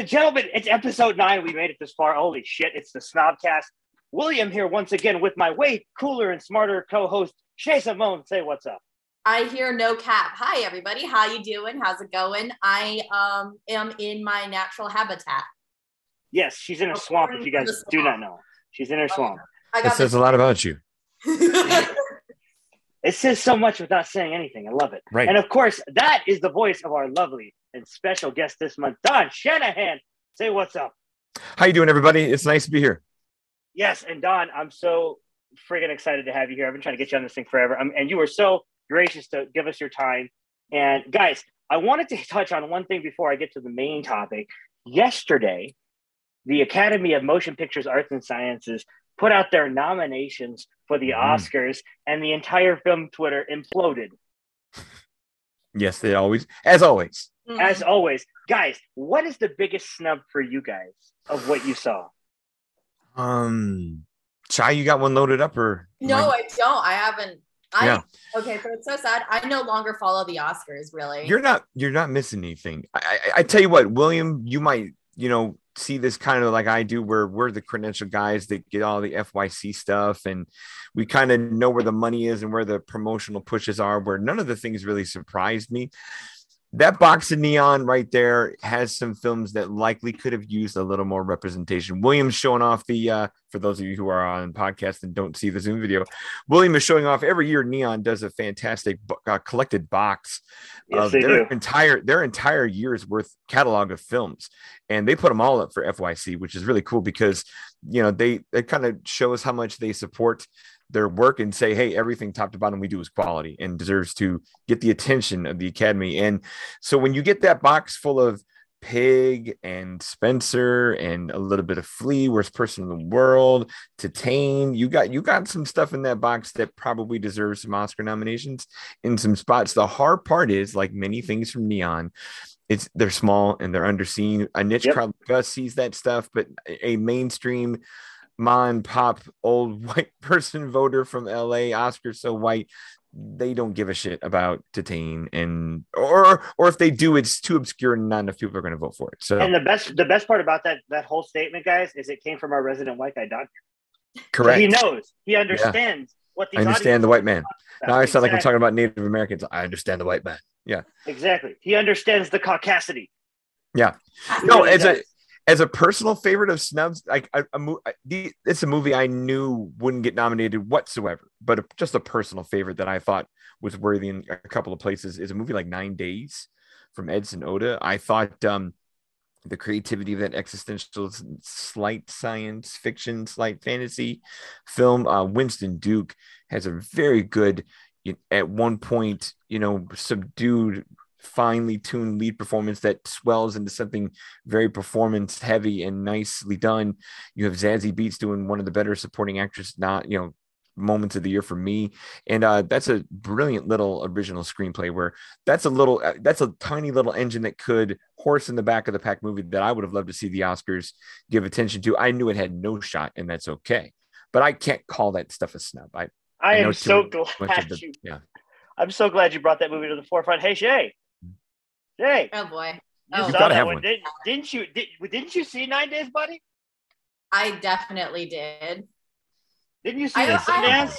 and gentlemen, it's episode nine. We made it this far. Holy shit, it's the Snobcast. William here once again with my way cooler and smarter co-host Shay Simone. Say what's up. I hear no cap. Hi everybody, how you doing? How's it going? I um am in my natural habitat. Yes, she's in a swamp. If you guys do not know, she's in her swamp. I That says a lot about you. It says so much without saying anything. I love it. Right. And of course, that is the voice of our lovely and special guest this month, Don Shanahan. Say what's up. How you doing, everybody? It's nice to be here. Yes, and Don, I'm so friggin' excited to have you here. I've been trying to get you on this thing forever, um, and you were so gracious to give us your time. And guys, I wanted to touch on one thing before I get to the main topic. Yesterday, the Academy of Motion Pictures Arts and Sciences put out their nominations for the Mhm. Oscars, and the entire film Twitter imploded. Yes, they always, as always. Mm-hmm. As always, guys, what is the biggest snub for you guys of what you saw? Um, Chai, you got one loaded up, or no, I- I don't. I haven't. I Yeah. okay, so it's so sad. I no longer follow the Oscars. Really, you're not you're not missing anything. I, I I tell you what, William, you might you know see this kind of like I do, where we're the credential guys that get all the FYC stuff, and we kind of know where the money is and where the promotional pushes are. Where none of the things really surprised me. That box of neon right there has some films that likely could have used a little more representation. William's showing off the uh, for those of you who are on podcast and don't see the Zoom video. William is showing off every year. Neon does a fantastic uh, collected box Yes, of their do. entire their entire year's worth catalog of films, and they put them all up for FYC, which is really cool because you know they it kind of shows how much they support their work and say, hey, everything top to bottom we do is quality and deserves to get the attention of the Academy. And so when you get that box full of Pig and Spencer and a little bit of Flee, worst person in the world, Titane, you got you got some stuff in that box that probably deserves some Oscar nominations in some spots. The hard part is, like many things from Neon, it's they're small and they're underseen. A niche Yep. crowd like us sees that stuff, but a mainstream mom pop old white person voter from LA, Oscar so white, they don't give a shit about Titane and or or if they do, it's too obscure and not enough people are going to vote for it. So And the best the best part about that that whole statement, guys, is it came from our resident white guy, Don. correct. He knows. He understands what these I understand the white man. Now I sound like I'm talking about Native Americans. I understand the white man. Yeah. Exactly. He understands the caucasity. Yeah. No it's a. as a personal favorite of snubs like a, a mo- it's a movie i knew wouldn't get nominated whatsoever but a, just a personal favorite that i thought was worthy in a couple of places is a movie like nine days from edson oda. I thought um the creativity of that existential slight science fiction slight fantasy film uh winston duke has a very good at one point you know subdued finely tuned lead performance that swells into something very performance heavy and nicely done. You have Zazie Beetz doing one of the better supporting actress, not you know moments of the year for me and uh that's a brilliant little original screenplay where that's a little uh, that's a tiny little engine that could horse in the back of the pack movie that i would have loved to see the oscars give attention to i knew it had no shot and that's okay but i can't call that stuff a snub i I know am so glad the- you yeah I'm so glad you brought that movie to the forefront. Hey Shay. Shay, oh boy, you Oh. Saw gotta that have one. one. Didn't, didn't you did, didn't you see Nine Days, buddy? I definitely did. Didn't you see I- it at I- Sundance?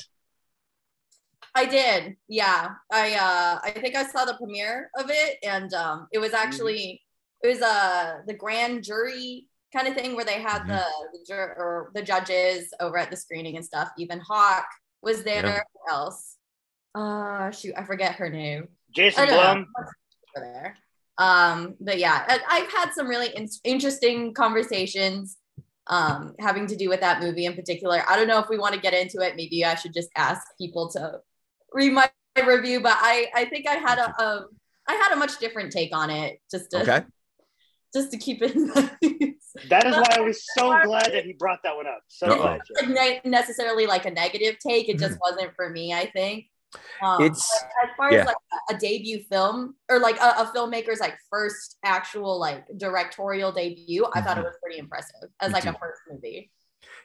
I did. Yeah. I uh I think I saw the premiere of it and um it was actually it was uh the grand jury kind of thing where they had Mhm. the the jur- or the judges over at the screening and stuff. Ethan Hawke was there. Yeah. Who else? Uh shoot, I forget her name. Jason I know. Blum. there. Um, but yeah, I, I've had some really in- interesting conversations um, having to do with that movie in particular. I don't know if we want to get into it. Maybe I should just ask people to read my review, but I, I think I had a, a I had a much different take on it. Just to okay just to keep it. That is why I was so glad that he brought that one up. So Uh-oh. glad. Like ne- necessarily like a negative take. It just wasn't for me. I think. Um, Mm-hmm. It's- as far yeah. as like a, debut film or like a, a filmmaker's like first actual like directorial debut. I thought it was pretty impressive as like a first movie.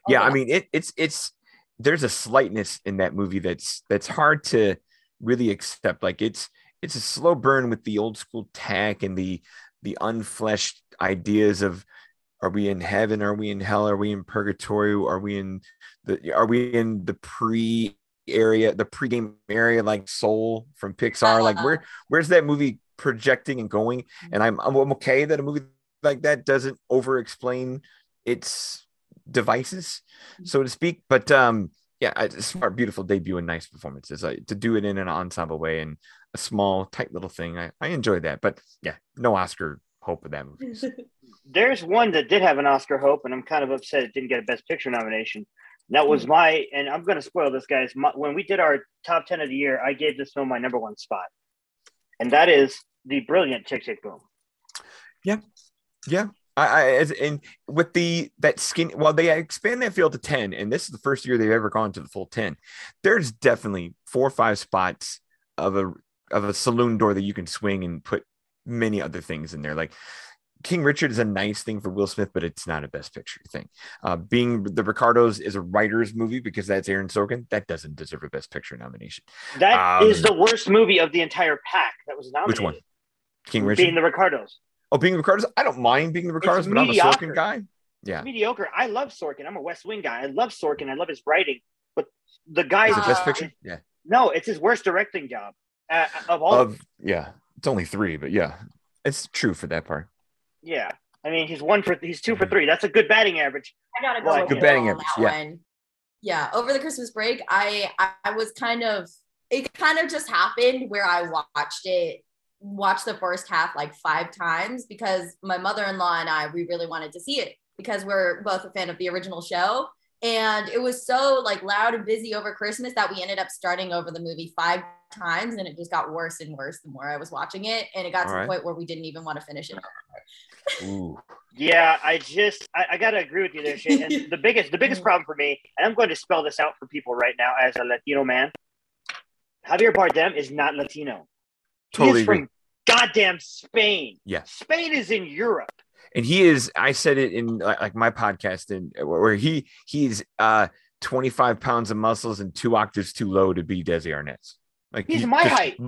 yeah i mean it, it's it's there's a slightness in that movie that's that's hard to really accept like it's it's a slow burn with the old school tech and the the unfleshed ideas of are we in heaven are we in hell are we in purgatory are we in the are we in the pre area the pre-game area like soul from pixar like where where's that movie projecting and going? And i'm i'm okay that a movie like that doesn't over explain its devices so to speak but um yeah it's a smart beautiful debut and nice performances. Like to do it in an ensemble way and a small tight little thing i i enjoy that but yeah no oscar hope of that movie. There's one that did have an Oscar hope, and I'm kind of upset it didn't get a Best Picture nomination. That was hmm. my, and I'm going to spoil this, guys. My, when we did our top 10 of the year, I gave this film my number one spot. And that is the brilliant Tick Tick Boom. Yeah. Yeah. I, I as and with the that skin well they expand that field to 10 and this is the first year they've ever gone to the full 10 there's definitely four or five spots of a of a saloon door that you can swing and put many other things in there like King Richard is a nice thing for Will Smith, but it's not a best picture thing. Uh, being the Ricardos is a writer's movie because that's Aaron Sorkin. That doesn't deserve a best picture nomination. That Um, is the worst movie of the entire pack that was nominated. Which one? King Richard. Being the Ricardos. oh, being the Ricardos. I don't mind being the Ricardos, but I'm a mediocre. Sorkin guy. Yeah. Mediocre. I love Sorkin. I'm a West Wing guy. I love Sorkin. I love his writing. But the guy Is it best picture? Yeah. No, it's his worst directing job uh, of all. Of yeah. It's only three, but yeah, it's true for that part. Yeah. I mean, he's one for he's two for three. That's a good batting average. I gotta go Well, good batting average, that yeah. one. Yeah, over the Christmas break, I, I I was kind of it kind of just happened where I watched it, watched the first half like five times because my mother-in-law and I we really wanted to see it because we're both a fan of the original show. And it was so like loud and busy over Christmas that we ended up starting over the movie five times and it just got worse and worse the more I was watching it. And it got to Alright. the point where we didn't even want to finish it. Ooh. Yeah, I just I, I gotta agree with you there, Shane. And the biggest the biggest problem for me, and I'm going to spell this out for people right now as a Latino man. Javier Bardem is not Latino. Totally he is from goddamn Spain. Yeah. Spain is in Europe. and he is i said it in like like my podcast and where he he's uh 25 pounds of muscles and two octaves too low to be desi arnaz like He's he my just- height.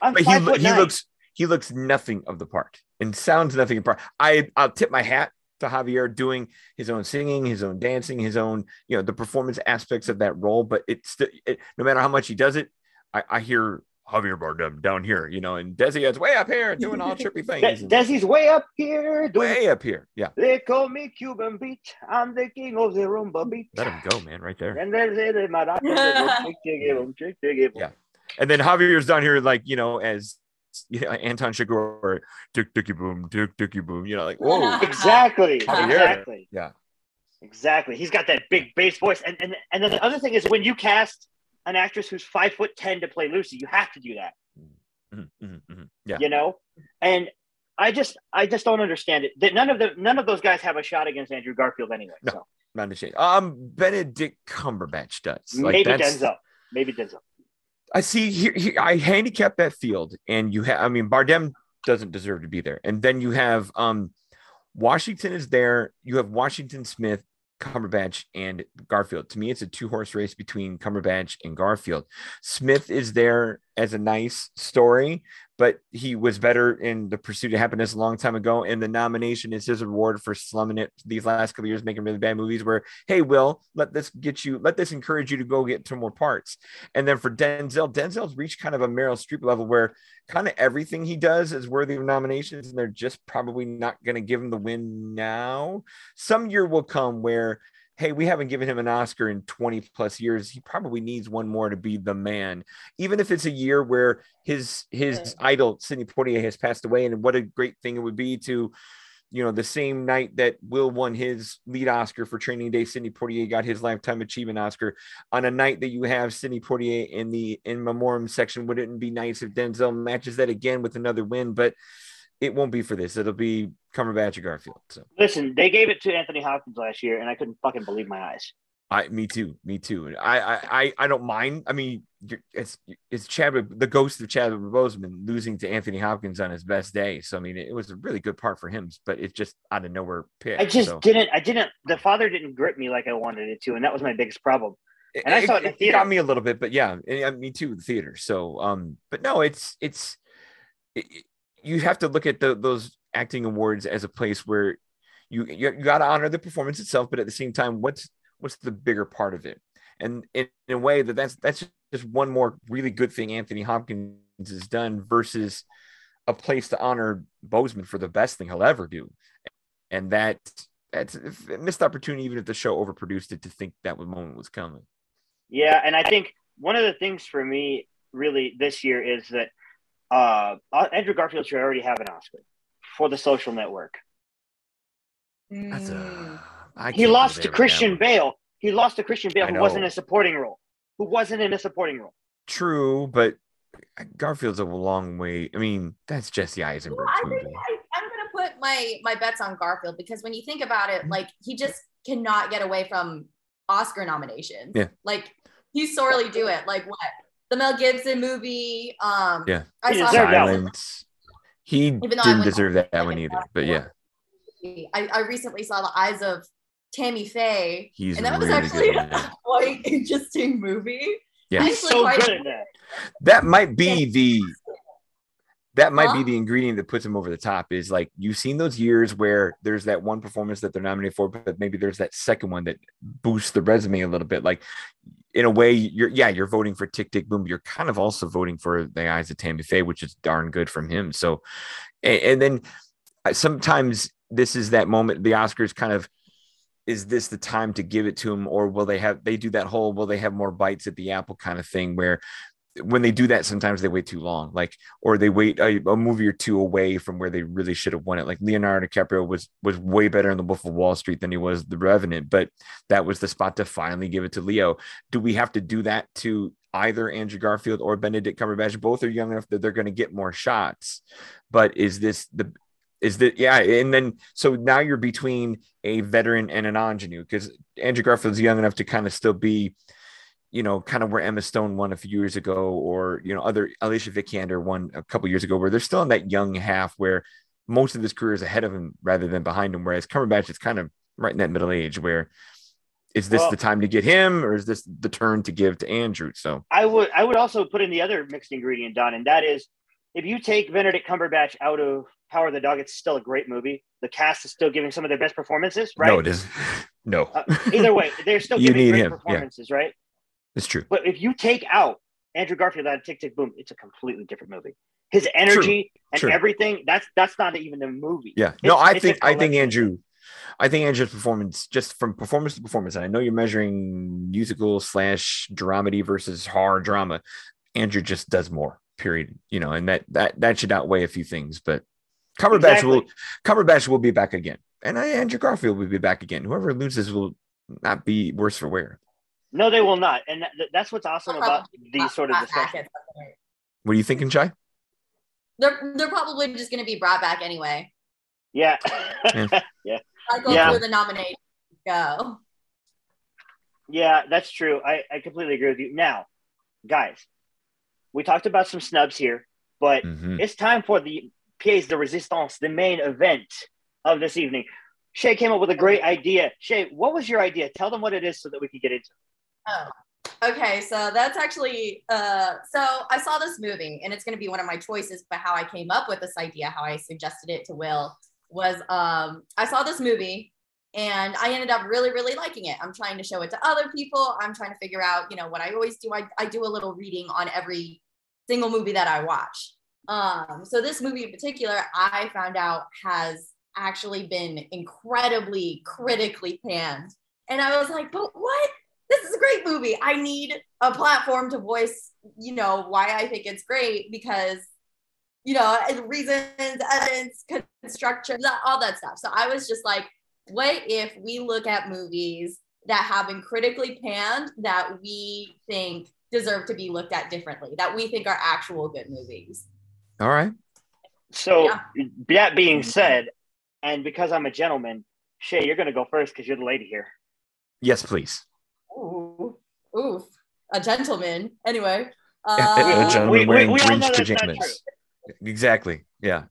I'm but he, five lo- foot he looks he looks nothing of the part and sounds nothing apart. I i'll tip my hat to javier doing his own singing his own dancing his own you know the performance aspects of that role but it's still it, no matter how much he does it i, I hear javier bardem down here you know and desi is way up here doing all trippy things and Desi's way up here. doing- way up here yeah They call me Cuban Pete. I'm the king of the rumba beat. let him go man right there And they say that my doctor said, "Chick, chick, give 'em, chick, chick, give 'em." Yeah. And then Javier's down here, like, you know, as you know, Anton Chigurh or Dick Dicky Boom, Dick Dicky Boom, you know, like, whoa. Exactly. Javier. Exactly. Yeah. Exactly. He's got that big bass voice. And, and and then the other thing is when you cast an actress who's five foot ten to play Lucy, you have to do that. Mhm, mhm, mhm. Yeah. You know? And I just I just don't understand it. That none of the none of those guys have a shot against Andrew Garfield anyway. No. So Not a shame. Um, Benedict Cumberbatch does. Like maybe that's, Denzel. Maybe Denzel. I see here, here I handicap that field, and you have I mean Bardem doesn't deserve to be there. And then you have um Washington is there, you have Washington Smith, Cumberbatch, and Garfield. To me, it's a two-horse race between Cumberbatch and Garfield. Smith is there as a nice story, but he was better in the pursuit of happiness a long time ago. And the nomination is his reward for slumming it these last couple of years, making really bad movies. Where, hey, Will, let this get you, let this encourage you to go get some more parts. And then for Denzel, Denzel's reached kind of a Meryl Streep level where kind of everything he does is worthy of nominations, and they're just probably not going to give him the win now. Some year will come where, hey, we haven't given him an Oscar in 20 plus years. He probably needs one more to be the man, even if it's a year where his his idol Sidney Poitier has passed away, and what a great thing it would be to. You know, the same night that Will won his lead Oscar for Training Day, Sidney Poitier got his Lifetime Achievement Oscar on a night that you have Sidney Poitier in the in memoriam section, wouldn't it be nice if Denzel matches that again with another win? But it won't be for this. It'll be Cumberbatch or Garfield. So Listen, they gave it to Anthony Hopkins last year, and I couldn't fucking believe my eyes. I, me too, me too. I, I, I, I don't mind. I mean, you're, it's it's Chadwick, the ghost of Chadwick Boseman losing to Anthony Hopkins on his best day. So I mean, it was a really good part for him, but it's just out of nowhere pick. I just so. didn't. I didn't. The father didn't grip me like I wanted it to, and that was my biggest problem. and I saw it in the got me a little bit, but yeah, and, uh, me too, the theater. So, um, but no, it's it's it, you have to look at the, those acting awards as a place where you you, you got to honor the performance itself, but at the same time, what's what's the bigger part of it? And in, in a way that that's that's just one more really good thing Anthony Hopkins has done versus a place to honor Boseman for the best thing he'll ever do, and that that's a missed opportunity even if the show overproduced it to think that moment was coming. Yeah, and I think one of the things for me really this year is that uh, Andrew Garfield should already have an Oscar for The Social Network. That's Mm. a, He lost to Christian Bale. He lost to Christian Bale, who wasn't in a supporting role. Who wasn't in a supporting role. True, but Garfield's a long way. I mean, that's Jesse Well, I movie. think I, I'm gonna put my my bets on Garfield because when you think about Mm-hmm. it, like he just cannot get away from Oscar nominations. Yeah. Like he sorely do it. Like what? The Mel Gibson movie. Um Yeah. I He saw that one. Silence. He didn't deserve that like one it. either. But yeah, I, I recently saw the eyes of Tammy Faye. he's and that was actually a quite interesting movie. Yeah. He's so quite- good at that. That might be the that might be the ingredient that puts him over the top is like you've seen those years where there's that one performance that they're nominated for, but maybe there's that second one that boosts the resume a little bit. Like in a way, you're yeah, you're voting for Tick Tick Boom. You're kind of also voting for the eyes of Tammy Faye, which is darn good from him. So, and, and then uh, sometimes this is that moment. The Oscars kind of is this the time to give it to him, or will they have they do that whole will they have more bites at the apple kind of thing where when they do that, sometimes they wait too long, like, or they wait a, a movie or two away from where they really should have won it. Like Leonardo DiCaprio was was way better in The Wolf of Wall Street than he was The Revenant, but that was the spot to finally give it to Leo. Do we have to do that to either Andrew Garfield or Benedict Cumberbatch? Both are young enough that they're going to get more shots, but is this the is that yeah? And then so now you're between a veteran and an ingenue because Andrew Garfield's young enough to kind of still be you know, kind of where Emma Stone won a few years ago, or you know, other Alicia Vikander won a couple years ago, where they're still in that young half where most of his career is ahead of him rather than behind him. Whereas Cumberbatch is kind of right in that middle age where is this Well- the time to get him, or is this the turn to give to Andrew? So I would I would also put in the other mixed ingredient, Don, and that is if you take Benedict Cumberbatch out of Power of the Dog, it's still a great movie. The cast is still giving some of their best performances, right? no, it isn't. no, Uh, either way, they're still giving great him, yeah. performances, right? It's true. But if you take out Andrew Garfield out of Tick Tick Boom, it's a completely different movie. His energy and True. everything, that's that's not even a movie. Yeah. No, I think I think. Andrew, I think Andrew's performance, just from performance to performance, and I know you're measuring musical slash dramedy versus horror drama. Andrew just does more. Period. You know, and that that that should outweigh a few things. But Cumberbatch will Cumberbatch will be back again, and I, Andrew Garfield will be back again. Whoever loses will not be worse for wear. No, they will not. And that, that's what's awesome about these sort of discussions. at some point. What are you thinking, Chai? They're they're probably just gonna be brought back anyway. Yeah. Yeah. I go Yeah. through the nomination. Go. Yeah, that's true. I, I completely agree with you. Now, guys, we talked about some snubs here, but Mhm. it's time for the pièce de résistance, the main event of this evening. Shay came up with a great idea. Shay, what was your idea? Tell them what it is so that we can get into it. Oh. Okay, so that's actually uh so I saw this movie and it's gonna be one of my choices, but how I came up with this idea, how I suggested it to Will was um I saw this movie and I ended up really, really liking it. I'm trying to show it to other people. I'm trying to figure out, you know, what I always do. I, I do a little reading on every single movie that I watch. Um, so this movie in particular, I found out has actually been incredibly critically panned. And I was like, but what? This is a great movie. I need a platform to voice, you know, why I think it's great because, you know, and reasons, evidence, construction, all that stuff. So I was just like, what if we look at movies that have been critically panned that we think deserve to be looked at differently, that we think are actual good movies? All right. So, Yeah. that being said, and because I'm a gentleman, Shay, you're going to go first because you're the lady here. Yes, please. Ooh, oof, a gentleman. Anyway, a uh, gentleman we- we- wearing we all know Grinch that's not pajamas. Exactly. Yeah.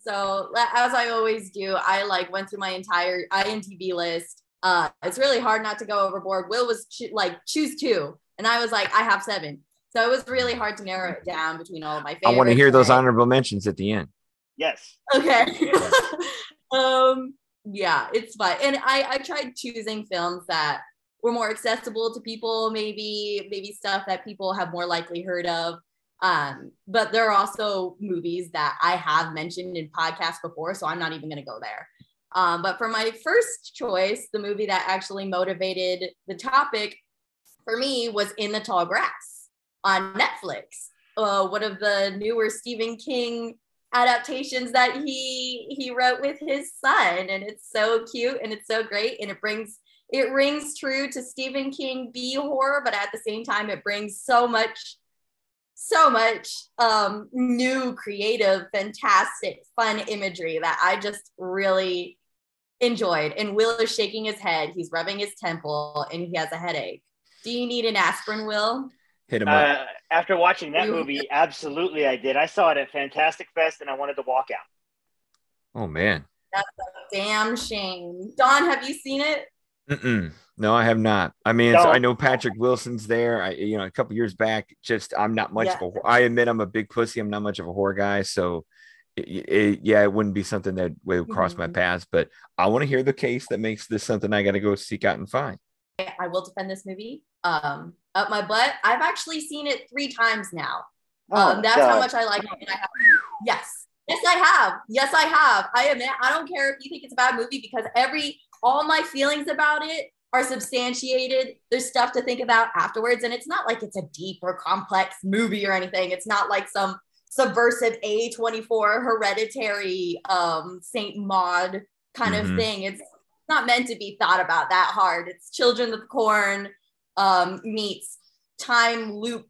so as I always do, I like went through my entire IMDb list. Uh, it's really hard not to go overboard. Will was cho- like choose two, and I was like, I have seven. So it was really hard to narrow it down between all of my I want to hear those honorable mentions at the end. Yes. Okay. um, yeah, it's fun. And I, I tried choosing films that were more accessible to people, maybe, maybe stuff that people have more likely heard of. Um, but there are also movies that I have mentioned in podcasts before, so I'm not even gonna go there. Um, but for my first choice, the movie that actually motivated the topic for me was In the Tall Grass on Netflix. Uh, one of the newer Stephen King adaptations that he he wrote with his son and it's so cute and it's so great and it brings it rings true to Stephen King B horror but at the same time it brings so much so much um new creative fantastic fun imagery that I just really enjoyed and Will is shaking his head he's rubbing his temple and he has a headache do you need an aspirin Will Hit him up. Uh, after watching that movie, absolutely I did. I saw it at Fantastic Fest and I wanted to walk out. oh man. That's a damn shame Don, have you seen it Mm-mm. No, I have not. I mean, it's, No. I know Patrick Wilson's there. I, you know, a couple years back, just I'm not much Yeah. of a. I admit I'm a big pussy. I'm not much of a whore guy, so it, it- yeah, it wouldn't be something that would cross my Mhm. path. But I want to hear the case that makes this something I got to go seek out and find. I will defend this movie um, up my butt. I've actually seen it three times now. Oh, um, that's God. how much I like it. And I have, yes, yes, I have. Yes, I have. I admit, I don't care if you think it's a bad movie because every all my feelings about it are substantiated. There's stuff to think about afterwards, and it's not like it's a deep or complex movie or anything. It's not like some subversive A24 hereditary um Saint Maud kind Mhm. of thing. It's not meant to be thought about that hard. It's Children of the Corn um meets time loop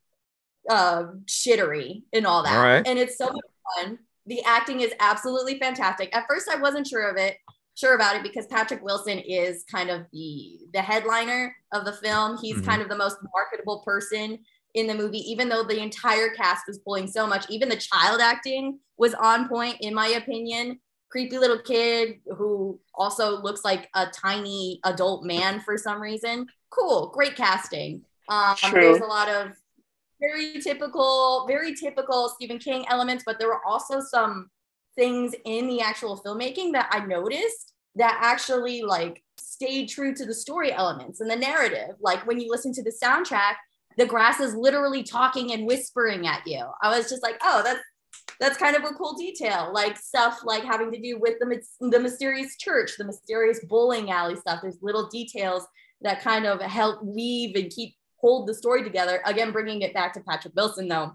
uh shittery and all that. All right. And it's so much fun. The acting is absolutely fantastic. At first I wasn't sure of it, sure about it because Patrick Wilson is kind of the the headliner of the film. He's Mhm. kind of the most marketable person in the movie, even though the entire cast was pulling so much. Even the child acting was on point, in my opinion. Creepy little kid who also looks like a tiny adult man for some reason. Cool, great casting. Um, there's a lot of very typical, very typical Stephen King elements, but there were also some things in the actual filmmaking that I noticed that actually like stayed true to the story elements and the narrative. Like when you listen to the soundtrack, the grass is literally talking and whispering at you. I was just like, oh, that's that's kind of a cool detail. Like stuff like having to do with the the mysterious church, the mysterious bowling alley stuff. There's little details that kind of help weave and keep hold the story together. Again, bringing it back to Patrick Wilson though.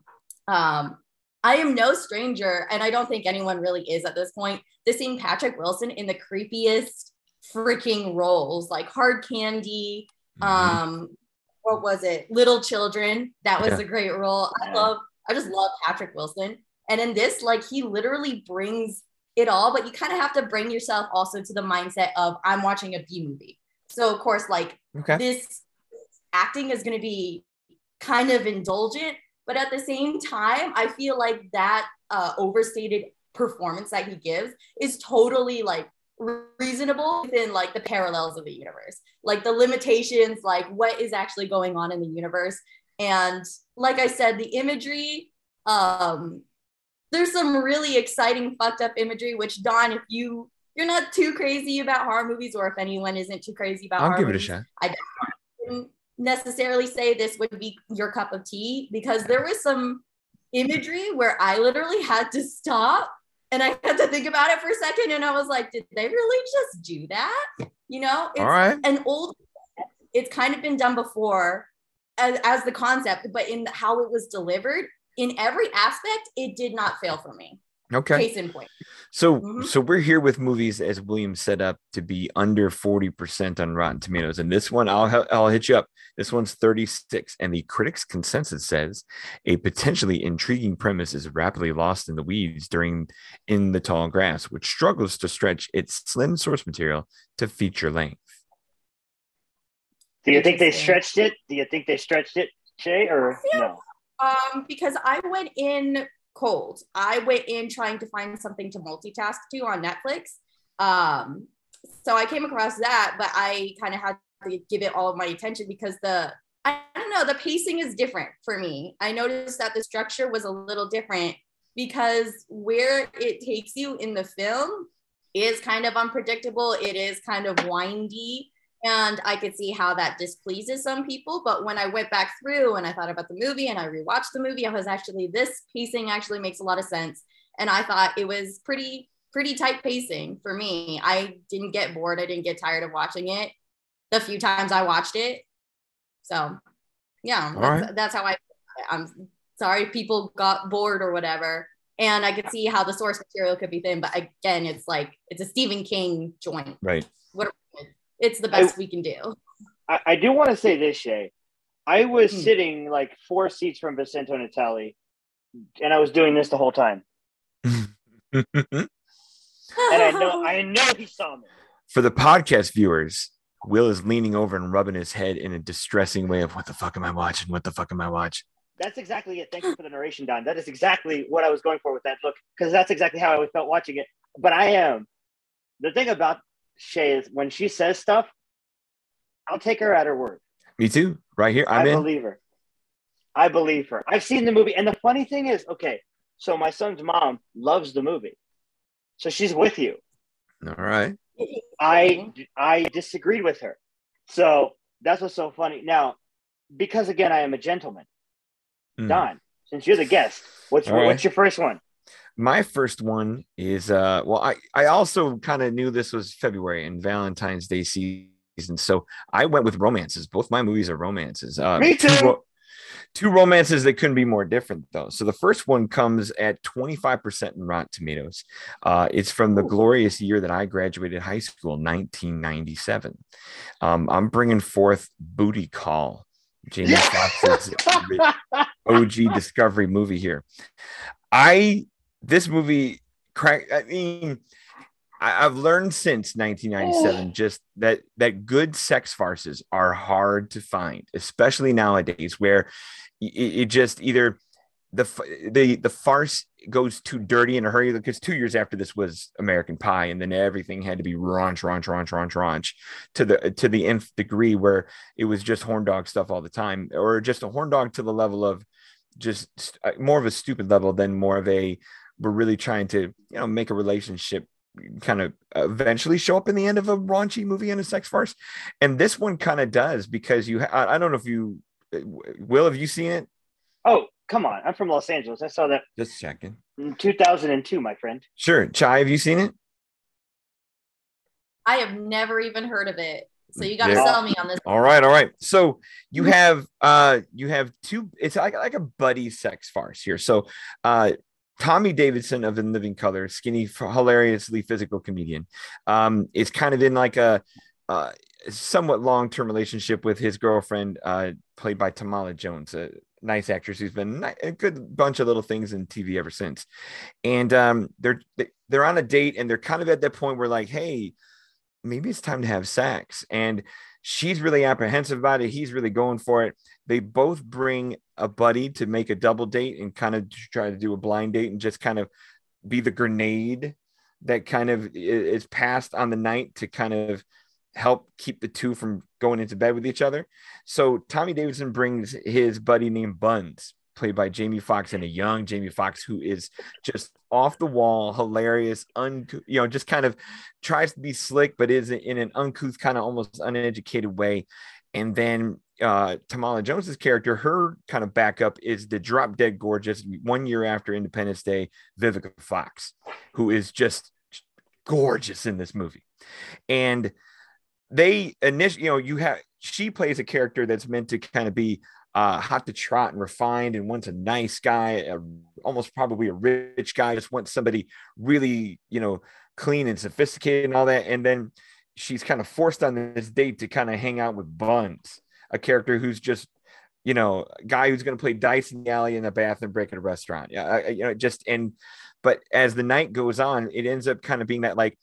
Um, I am no stranger, and I don't think anyone really is at this point, to seeing Patrick Wilson in the creepiest freaking roles, like Hard Candy, Mhm. um, what was it? Little Children. That was Yeah. a great role. I love, I just love Patrick Wilson. And in this, like he literally brings it all, but you kind of have to bring yourself also to the mindset of I'm watching a B movie. So of course, like okay. this acting is going to be kind of indulgent, but at the same time, I feel like that uh, overstated performance that he gives is totally like reasonable within like the parallels of the universe, like the limitations, like what is actually going on in the universe. And like I said, the imagery, um, there's some really exciting fucked up imagery, which Don, if you you're not too crazy about horror movies, or if anyone isn't too crazy about I'll horror give it a movies, shot. wouldn't necessarily say this would be your cup of tea because there was some imagery where I literally had to stop and I had to think about it for a second and I was like, did they really just do that? You know, it's All right. an old it's kind of been done before as, as the concept, but in how it was delivered, in every aspect, it did not fail for me. Okay. Case in point. So Mhm. so we're here with movies as William set up to be under 40% on Rotten Tomatoes. And this one I'll I'll hit you up. This one's 36 and the critics consensus says a potentially intriguing premise is rapidly lost in the weeds during In the Tall Grass, which struggles to stretch its slim source material to feature length. Do you think they stretched it? Do you think they stretched it, Shay, or no? Um, because I went in cold. I went in trying to find something to multitask to on Netflix. Um, so I came across that, but I kind of had to give it all of my attention because the I don't know. The pacing is different for me. I noticed that the structure was a little different because where it takes you in the film is kind of unpredictable. It is kind of windy. And I could see how that displeases some people. But when I went back through and I thought about the movie and I rewatched the movie, I was actually, this pacing actually makes a lot of sense. And I thought it was pretty, pretty tight pacing for me. I didn't get bored. I didn't get tired of watching it the few times I watched it. So, yeah, that's, right. that's how I, I'm sorry people got bored or whatever and I could see how the source material could be thin. But again, it's like it's a Stephen King joint. Right. What it's the best I, we can do. I, I do want to say this, Shay. I was hmm. sitting like four seats from Vincenzo Natali, and I was doing this the whole time. and I know I know he saw me. For the podcast viewers, Will is leaning over and rubbing his head in a distressing way of what the fuck am I watching? What the fuck am I watching? That's exactly it. Thank you for the narration, Don. That is exactly what I was going for with that look, because that's exactly how I felt watching it. But I am the thing about Shay is when she says stuff, I'll take her at her word. Me too. Right here. I'm I in. believe her. I believe her. I've seen the movie. And the funny thing is, okay, so my son's mom loves the movie. So she's with you. All right. I I disagreed with her. So that's what's so funny. Now, because again, I am a gentleman. Mm. Don, since you're the guest, what's right. what's your first one? My first one is uh well, I I also kind of knew this was February and Valentine's Day season, so I went with romances. Both my movies are romances. Uh, Me too. Two, two romances that couldn't be more different though. So the first one comes at 25% in Rotten Tomatoes. Uh, it's from the glorious year that I graduated high school, 1997. Um, I'm bringing forth Booty Call. Jamie Foxx's OG Discovery movie here. I this movie crack. I mean, I, have learned since 1997 just that that good sex farces are hard to find, especially nowadays, where it, it just either the the the farce goes too dirty in a hurry because two years after this was American Pie, and then everything had to be raunch, raunch, raunch, raunch, raunch to the to the nth degree where it was just horn dog stuff all the time, or just a horn dog to the level of just uh, more of a stupid level than more of a we're really trying to you know make a relationship kind of eventually show up in the end of a raunchy movie and a sex farce. And this one kind of does because you ha- I, don't know if you will have you seen it oh come on i'm from los angeles i saw that just checking in 2002 my friend sure chai have you seen it i have never even heard of it so you got to yeah. sell me on this. All right, all right. So you mm-hmm. have uh you have two. It's like like a buddy sex farce here. So uh Tommy Davidson of In Living Color, skinny, hilariously physical comedian, um, is kind of in like a uh, somewhat long term relationship with his girlfriend, uh, played by Tamala Jones, a nice actress who's been a good bunch of little things in TV ever since. And um, they're they're on a date, and they're kind of at that point where like, hey, maybe it's time to have sex. And she's really apprehensive about it. He's really going for it. They both bring a buddy to make a double date and kind of try to do a blind date and just kind of be the grenade that kind of is passed on the night to kind of help keep the two from going into bed with each other. So Tommy Davidson brings his buddy named Buns played by Jamie Foxx and a young Jamie Foxx who is just off the wall, hilarious, un you know, just kind of tries to be slick, but is in an uncouth, kind of almost uneducated way. And then uh Tamala Jones's character, her kind of backup is the drop dead gorgeous one year after Independence Day, Vivica Fox, who is just gorgeous in this movie. And they initially, you know, you have she plays a character that's meant to kind of be uh, hot to trot and refined and wants a nice guy, a, almost probably a rich guy, just wants somebody really, you know, clean and sophisticated and all that. And then she's kind of forced on this date to kind of hang out with Buns, a character who's just, you know, a guy who's going to play dice in the alley in the bathroom break at a restaurant. Yeah. You know, just, and, but as the night goes on, it ends up kind of being that like,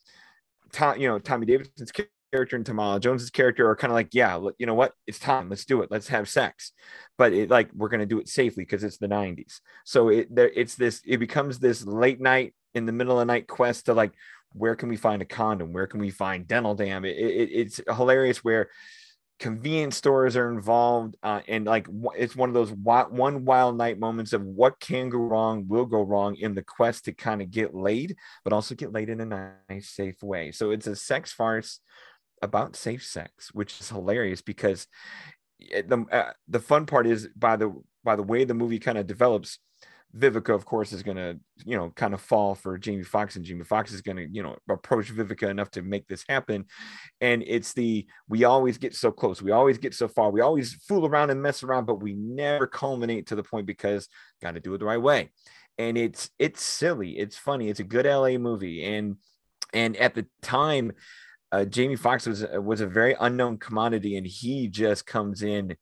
Tom, you know, Tommy Davidson's character and Tamala Jones's character are kind of like, yeah, you know what? It's time. Let's do it. Let's have sex. But it like we're gonna do it safely because it's the 90s. So it there it's this, it becomes this late night in the middle of the night quest to like, where can we find a condom? Where can we find dental dam? It, it, it's hilarious where convenience stores are involved uh, and like it's one of those one wild night moments of what can go wrong will go wrong in the quest to kind of get laid but also get laid in a nice safe way so it's a sex farce about safe sex which is hilarious because the uh, the fun part is by the by the way the movie kind of develops Vivica, of course, is going to, you know, kind of fall for Jamie Foxx, and Jamie Foxx is going to, you know, approach Vivica enough to make this happen. And it's the we always get so close, we always get so far, we always fool around and mess around, but we never culminate to the point because got to do it the right way. And it's it's silly, it's funny, it's a good LA movie, and and at the time, uh, Jamie Foxx was was a very unknown commodity, and he just comes in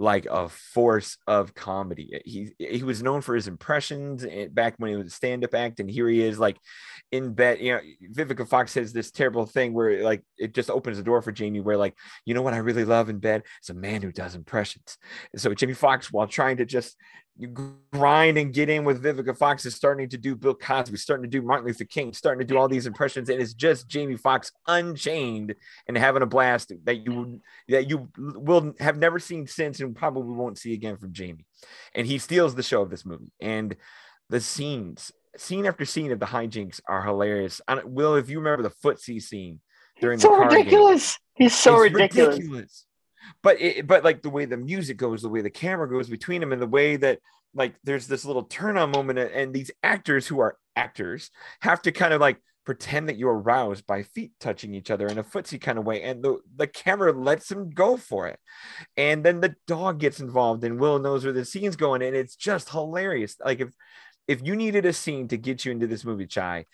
like a force of comedy. He he was known for his impressions eh, back when he was a stand-up act, and here he is like in bed. You know, Vivica Fox says this terrible thing where like it just opens the door for Jamie, where like you know what I really love in bed is a man who does impressions. And so Jamie Foxx, while trying to just you grind and get in with Vivica Fox is starting to do Bill Cosby, starting to do Martin Luther King, starting to do all these impressions, and it's just Jamie Foxx unchained and having a blast that you that you will have never seen since and probably won't see again from Jamie. And he steals the show of this movie. And the scenes, scene after scene of the hijinks are hilarious. I Will, if you remember the footsie scene during so the car ridiculous. Game, He's so ridiculous. ridiculous but it, but like the way the music goes, the way the camera goes between them, and the way that like there's this little turn on moment, and these actors who are actors have to kind of like pretend that you're aroused by feet touching each other in a footsie kind of way, and the the camera lets them go for it, and then the dog gets involved, and Will knows where the scene's going, and it's just hilarious. Like if if you needed a scene to get you into this movie, Chai,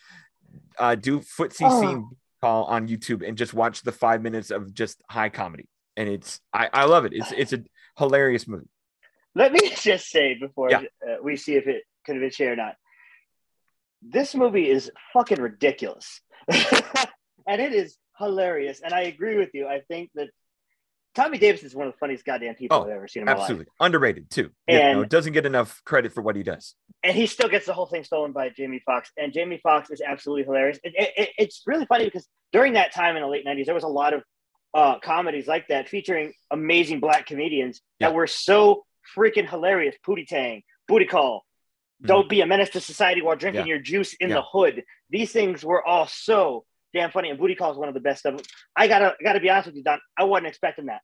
uh, do footsie oh. scene call on YouTube and just watch the five minutes of just high comedy and it's I, I love it. It's it's a hilarious movie. Let me just say before yeah. uh, we see if it convinces you or not. This movie is fucking ridiculous, and it is hilarious. And I agree with you. I think that Tommy Davis is one of the funniest goddamn people oh, I've ever seen in my absolutely. life. Underrated too. And yeah, no, doesn't get enough credit for what he does. And he still gets the whole thing stolen by Jamie Foxx. And Jamie Foxx is absolutely hilarious. It, it, it's really funny because during that time in the late 90s, there was a lot of uh, comedies like that featuring amazing black comedians yeah. that were so freaking hilarious. Pootie Tang, Booty Call, mm-hmm. Don't Be a Menace to Society while drinking yeah. your juice in yeah. the hood. These things were all so damn funny, and Booty Call is one of the best of them. I gotta gotta be honest with you, Don. I wasn't expecting that.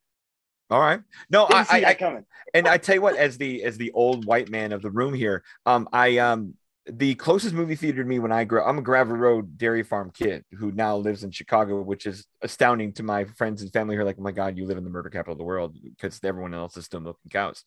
All right. No, Didn't I, I, I coming. and I tell you what, as the as the old white man of the room here, um, I um the closest movie theater to me when I grew I'm a Gravel Road Dairy Farm kid who now lives in Chicago, which is astounding to my friends and family who are like, oh my God, you live in the murder capital of the world because everyone else is still milking cows.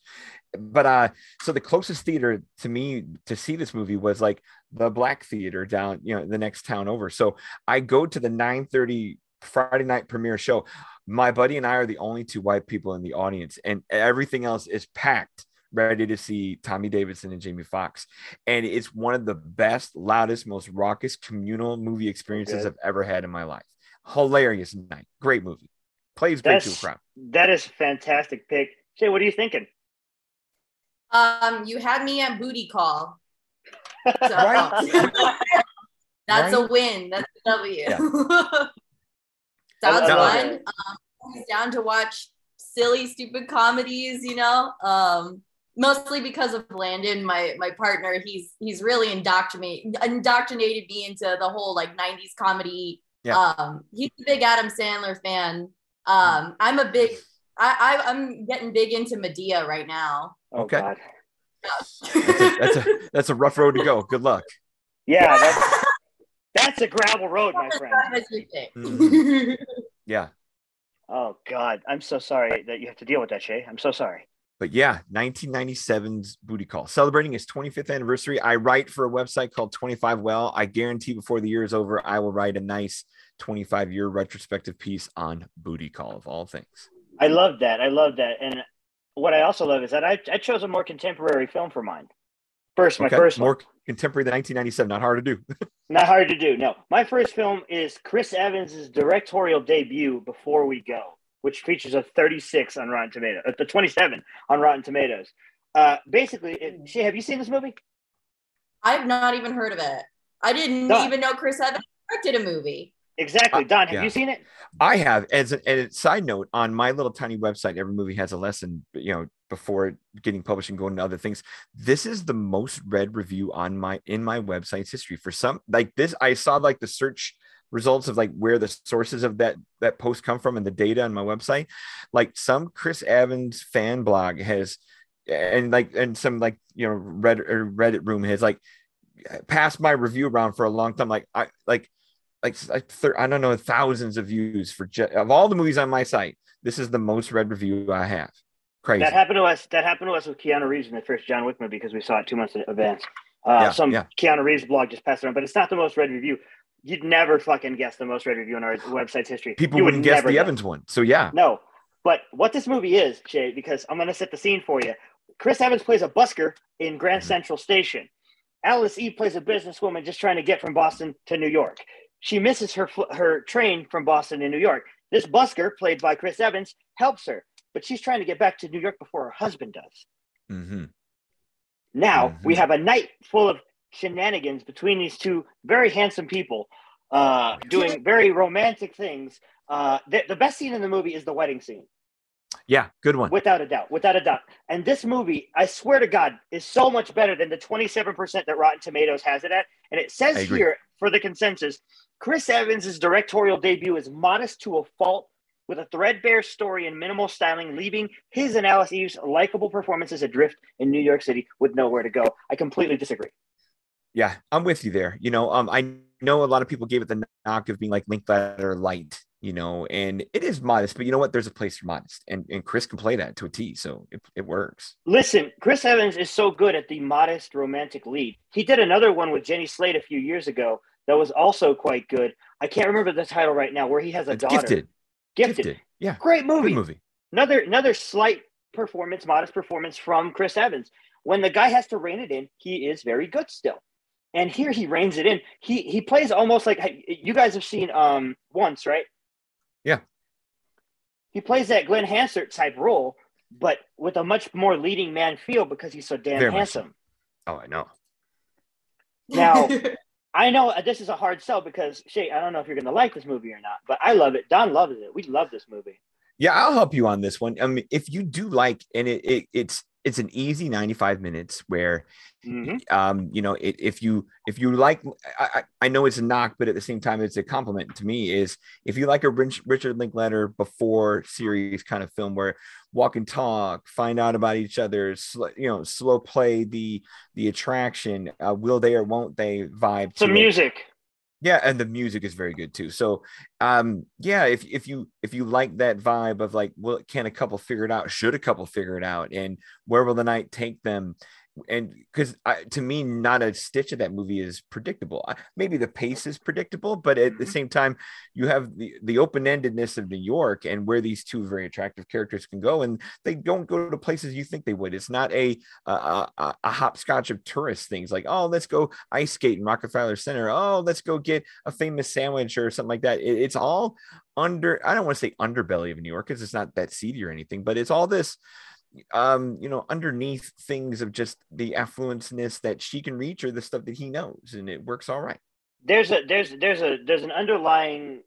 But uh, so the closest theater to me to see this movie was like the Black Theater down, you know, the next town over. So I go to the 9:30 Friday night premiere show. My buddy and I are the only two white people in the audience, and everything else is packed ready to see Tommy Davidson and Jamie Foxx. And it's one of the best, loudest, most raucous communal movie experiences okay. I've ever had in my life. Hilarious night. Great movie. Plays great to a crowd. That is fantastic pick. Jay, what are you thinking? Um, you had me at booty call. So, right? that's right? a win. That's a W. Yeah. Sounds fun. Um, down to watch silly, stupid comedies, you know. Um, mostly because of Landon, my my partner. He's he's really indoctrinated indoctrinated me into the whole like '90s comedy. Yeah. Um, he's a big Adam Sandler fan. Um, I'm a big. I, I am getting big into Madea right now. Oh, okay. God. that's, a, that's a that's a rough road to go. Good luck. Yeah, that's, that's a gravel road, my friend. Mm-hmm. Yeah. Oh God, I'm so sorry that you have to deal with that, Shay. I'm so sorry. But yeah, 1997's Booty Call, celebrating its 25th anniversary. I write for a website called 25YL. I guarantee before the year is over, I will write a nice 25 year retrospective piece on Booty Call of all things. I love that. I love that. And what I also love is that I, I chose a more contemporary film for mine. First, my okay. first more one. contemporary than 1997. Not hard to do. Not hard to do. No, my first film is Chris Evans's directorial debut. Before we go, which features a 36 on Rotten Tomatoes, uh, the 27 on Rotten Tomatoes. Uh, basically, it, Shay, have you seen this movie? I've not even heard of it. I didn't even know Chris Evans directed a movie. Exactly. Don, have yeah. you seen it? I have. As a, as a side note, on my little tiny website, every movie has a lesson. You know, before getting published and going to other things. This is the most read review on my in my website's history. For some, like this, I saw like the search results of like where the sources of that that post come from and the data on my website. Like some Chris Evans fan blog has, and like and some like you know Reddit or Reddit room has like passed my review around for a long time. Like I like like, like thir- I don't know thousands of views for of all the movies on my site. This is the most read review I have. Crazy. That happened to us. That happened to us with Keanu Reeves in the first John Wick movie because we saw it two months in advance. Uh, Yeah, some yeah. Keanu Reeves blog just passed around, but it's not the most read review. You'd never fucking guess the most read review in our website's history. People You would wouldn't guess never the Evans one. So yeah, No, but what this movie is, Jay, because I'm going to set the scene for you. Chris Evans plays a busker in Grand Mhm. Central Station. Alice Eve plays a businesswoman just trying to get from Boston to New York. She misses her her train from Boston to New York. This busker, played by Chris Evans, helps her, but she's trying to get back to New York before her husband does. Mm-hmm. Now Mhm. we have a night full of shenanigans between these two very handsome people uh, doing very romantic things. Uh, the, the best scene in the movie is the wedding scene. yeah, good one. Without a doubt, without a doubt. And this movie, I swear to God, is so much better than the 27% that Rotten Tomatoes has it at. And it says here for the consensus Chris Evans' directorial debut is modest to a fault with a threadbare story and minimal styling, leaving his and Alice Eve's likable performances adrift in New York City with nowhere to go. I completely disagree. Yeah, I'm with you there. You know, um, I know a lot of people gave it the knock of being like Linklater light, you know, and it is modest, but you know what? There's a place for modest, and and Chris can play that to a T, so it, it works. Listen, Chris Evans is so good at the modest romantic lead. He did another one with Jenny Slate a few years ago that was also quite good. I can't remember the title right now, where he has a daughter. gifted, Gifted. gifted, yeah, Great movie. good movie. Another another slight performance, modest performance from Chris Evans. When the guy has to rein it in, he is very good still. And here he reins it in. He he plays almost like you guys have seen um once, right? Yeah. He plays that Glen Hansard type role, but with a much more leading man feel because he's so damn Very much so. handsome. Oh, I know. Now- I know uh, this is a hard sell because Shay, I don't know if you're going to like this movie or not, but I love it. Don loves it. We love this movie. Yeah, I'll help you on this one. I mean, if you do like, and it, it it's it's an easy 95 minutes where Mhm. um you know it, if you if you like I, I know it's a knock but at the same time it's a compliment to me is if you like a Rich, richard linklater before series kind of film where walk and talk find out about each other sl- you know slow play the the attraction uh, will they or won't they vibe Some music. Yeah and the music is very good too. So um yeah if if you if you like that vibe of like well can a couple figure it out? Should a couple figure it out? And where will the night take them and because to me not a stitch of that movie is predictable. Maybe the pace is predictable but at the Mhm. same time you have the the open-endedness of new york and where these two very attractive characters can go and they don't go to places you think they would. It's not a a, a, a hopscotch of tourist things like oh let's go ice skate in rockefeller center. Oh let's go get a famous sandwich or something like that. It- it's all under i don't want to say underbelly of new york because it's not that seedy or anything but it's all this um you know underneath things of just the affluenceness that she can reach or the stuff that he knows and it works all right there's a there's there's a there's an underlying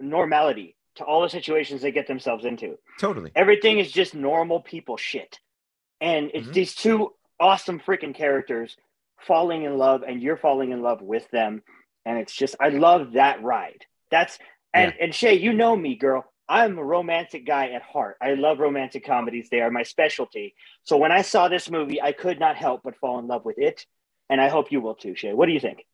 normality to all the situations they get themselves into. totally Everything is just normal people shit. And it's Mhm. these two awesome freaking characters falling in love and you're falling in love with them. And it's just I love that ride. That's and and Shay, you know me, girl. I'm a romantic guy at heart. I love romantic comedies. They are my specialty. So when I saw this movie, I could not help but fall in love with it. And I hope you will too, Shay. What do you think?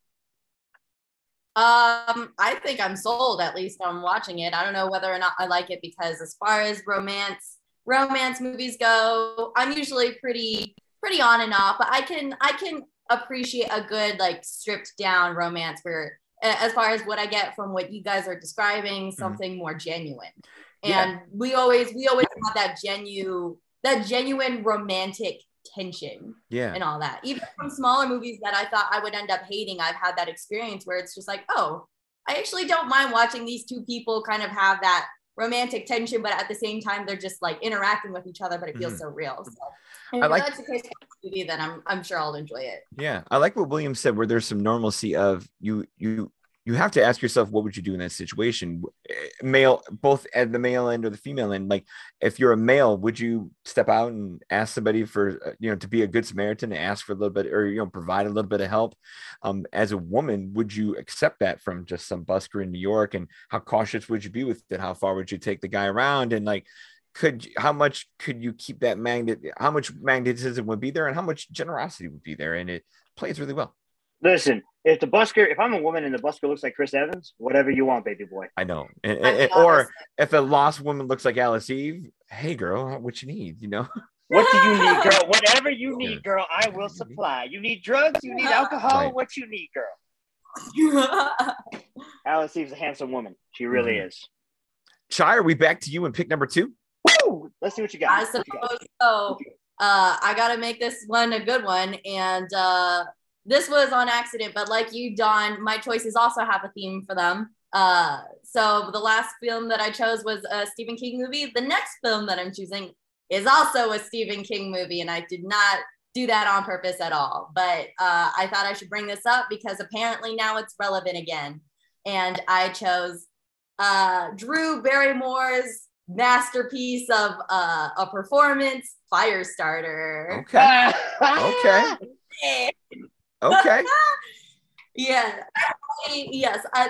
Um, I think I'm sold at least on watching it. I don't know whether or not I like it because as far as romance romance movies go, I'm usually pretty pretty on and off, but I can I can appreciate a good like stripped down romance where as far as what I get from what you guys are describing, mm-hmm. something more genuine. Yeah. And we always we always have that genuine that genuine romantic tension yeah and all that. Even from smaller movies that I thought I would end up hating, I've had that experience where it's just like, oh, I actually don't mind watching these two people kind of have that romantic tension, but at the same time, they're just like interacting with each other, but it feels Mhm. so real. So I like- that's the case with this movie, then I'm I'm sure I'll enjoy it. Yeah, I like what William said, where there's some normalcy of you you you have to ask yourself what would you do in that situation? Eh, male both at the male end or the female end like if you're a male would you step out and ask somebody for uh, you know to be a good samaritan and ask for a little bit or you know provide a little bit of help? Um, as a woman would you accept that from just some busker in new york? And how cautious would you be with it? How far would you take the guy around? And like could how much could you keep that magnet how much magnetism would be there and how much generosity would be there? And it plays really well Listen, if the busker, if I'm a woman and the busker looks like Chris Evans, whatever you want, baby boy. I know. And, I and- or if a lost woman looks like Alice Eve, hey girl, what you need, you know? What do you need, girl? Whatever you need, girl, I will supply. You need drugs, you need alcohol, Right. what you need, girl. Alice Eve's a handsome woman. She really Mhm. is. Chai, are we back to you in pick number two? Woo! Let's see what you got. I What got? suppose so. Uh, I gotta make this one a good one, and uh, this was on accident. But like you, Don, my choices also have a theme for them. Uh, so the last film that I chose was a Stephen King movie. The next film that I'm choosing is also a Stephen King movie, and I did not do that on purpose at all. But uh, I thought I should bring this up because apparently now it's relevant again, and I chose uh, Drew Barrymore's masterpiece of uh, a performance, Firestarter. Okay. Okay. Okay. yeah. Yes. I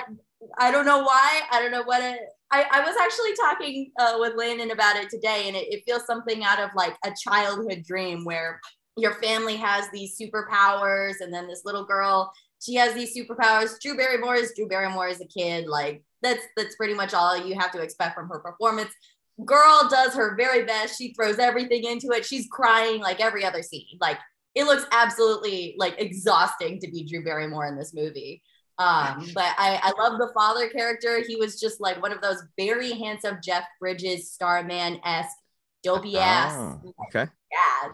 I don't know why. I don't know what it. I, I was actually talking uh, with Landon about it today, and it, it feels something out of like a childhood dream where your family has these superpowers, and then this little girl she has these superpowers. Drew Barrymore is Drew Barrymore as a kid. Like that's that's pretty much all you have to expect from her performance. Girl does her very best. She throws everything into it. She's crying like every other scene. Like it looks absolutely like exhausting to be Drew Barrymore in this movie. Um, but I, I love the father character. He was just like one of those very handsome Jeff Bridges, Starman esque, dopey ass Oh, okay. dad.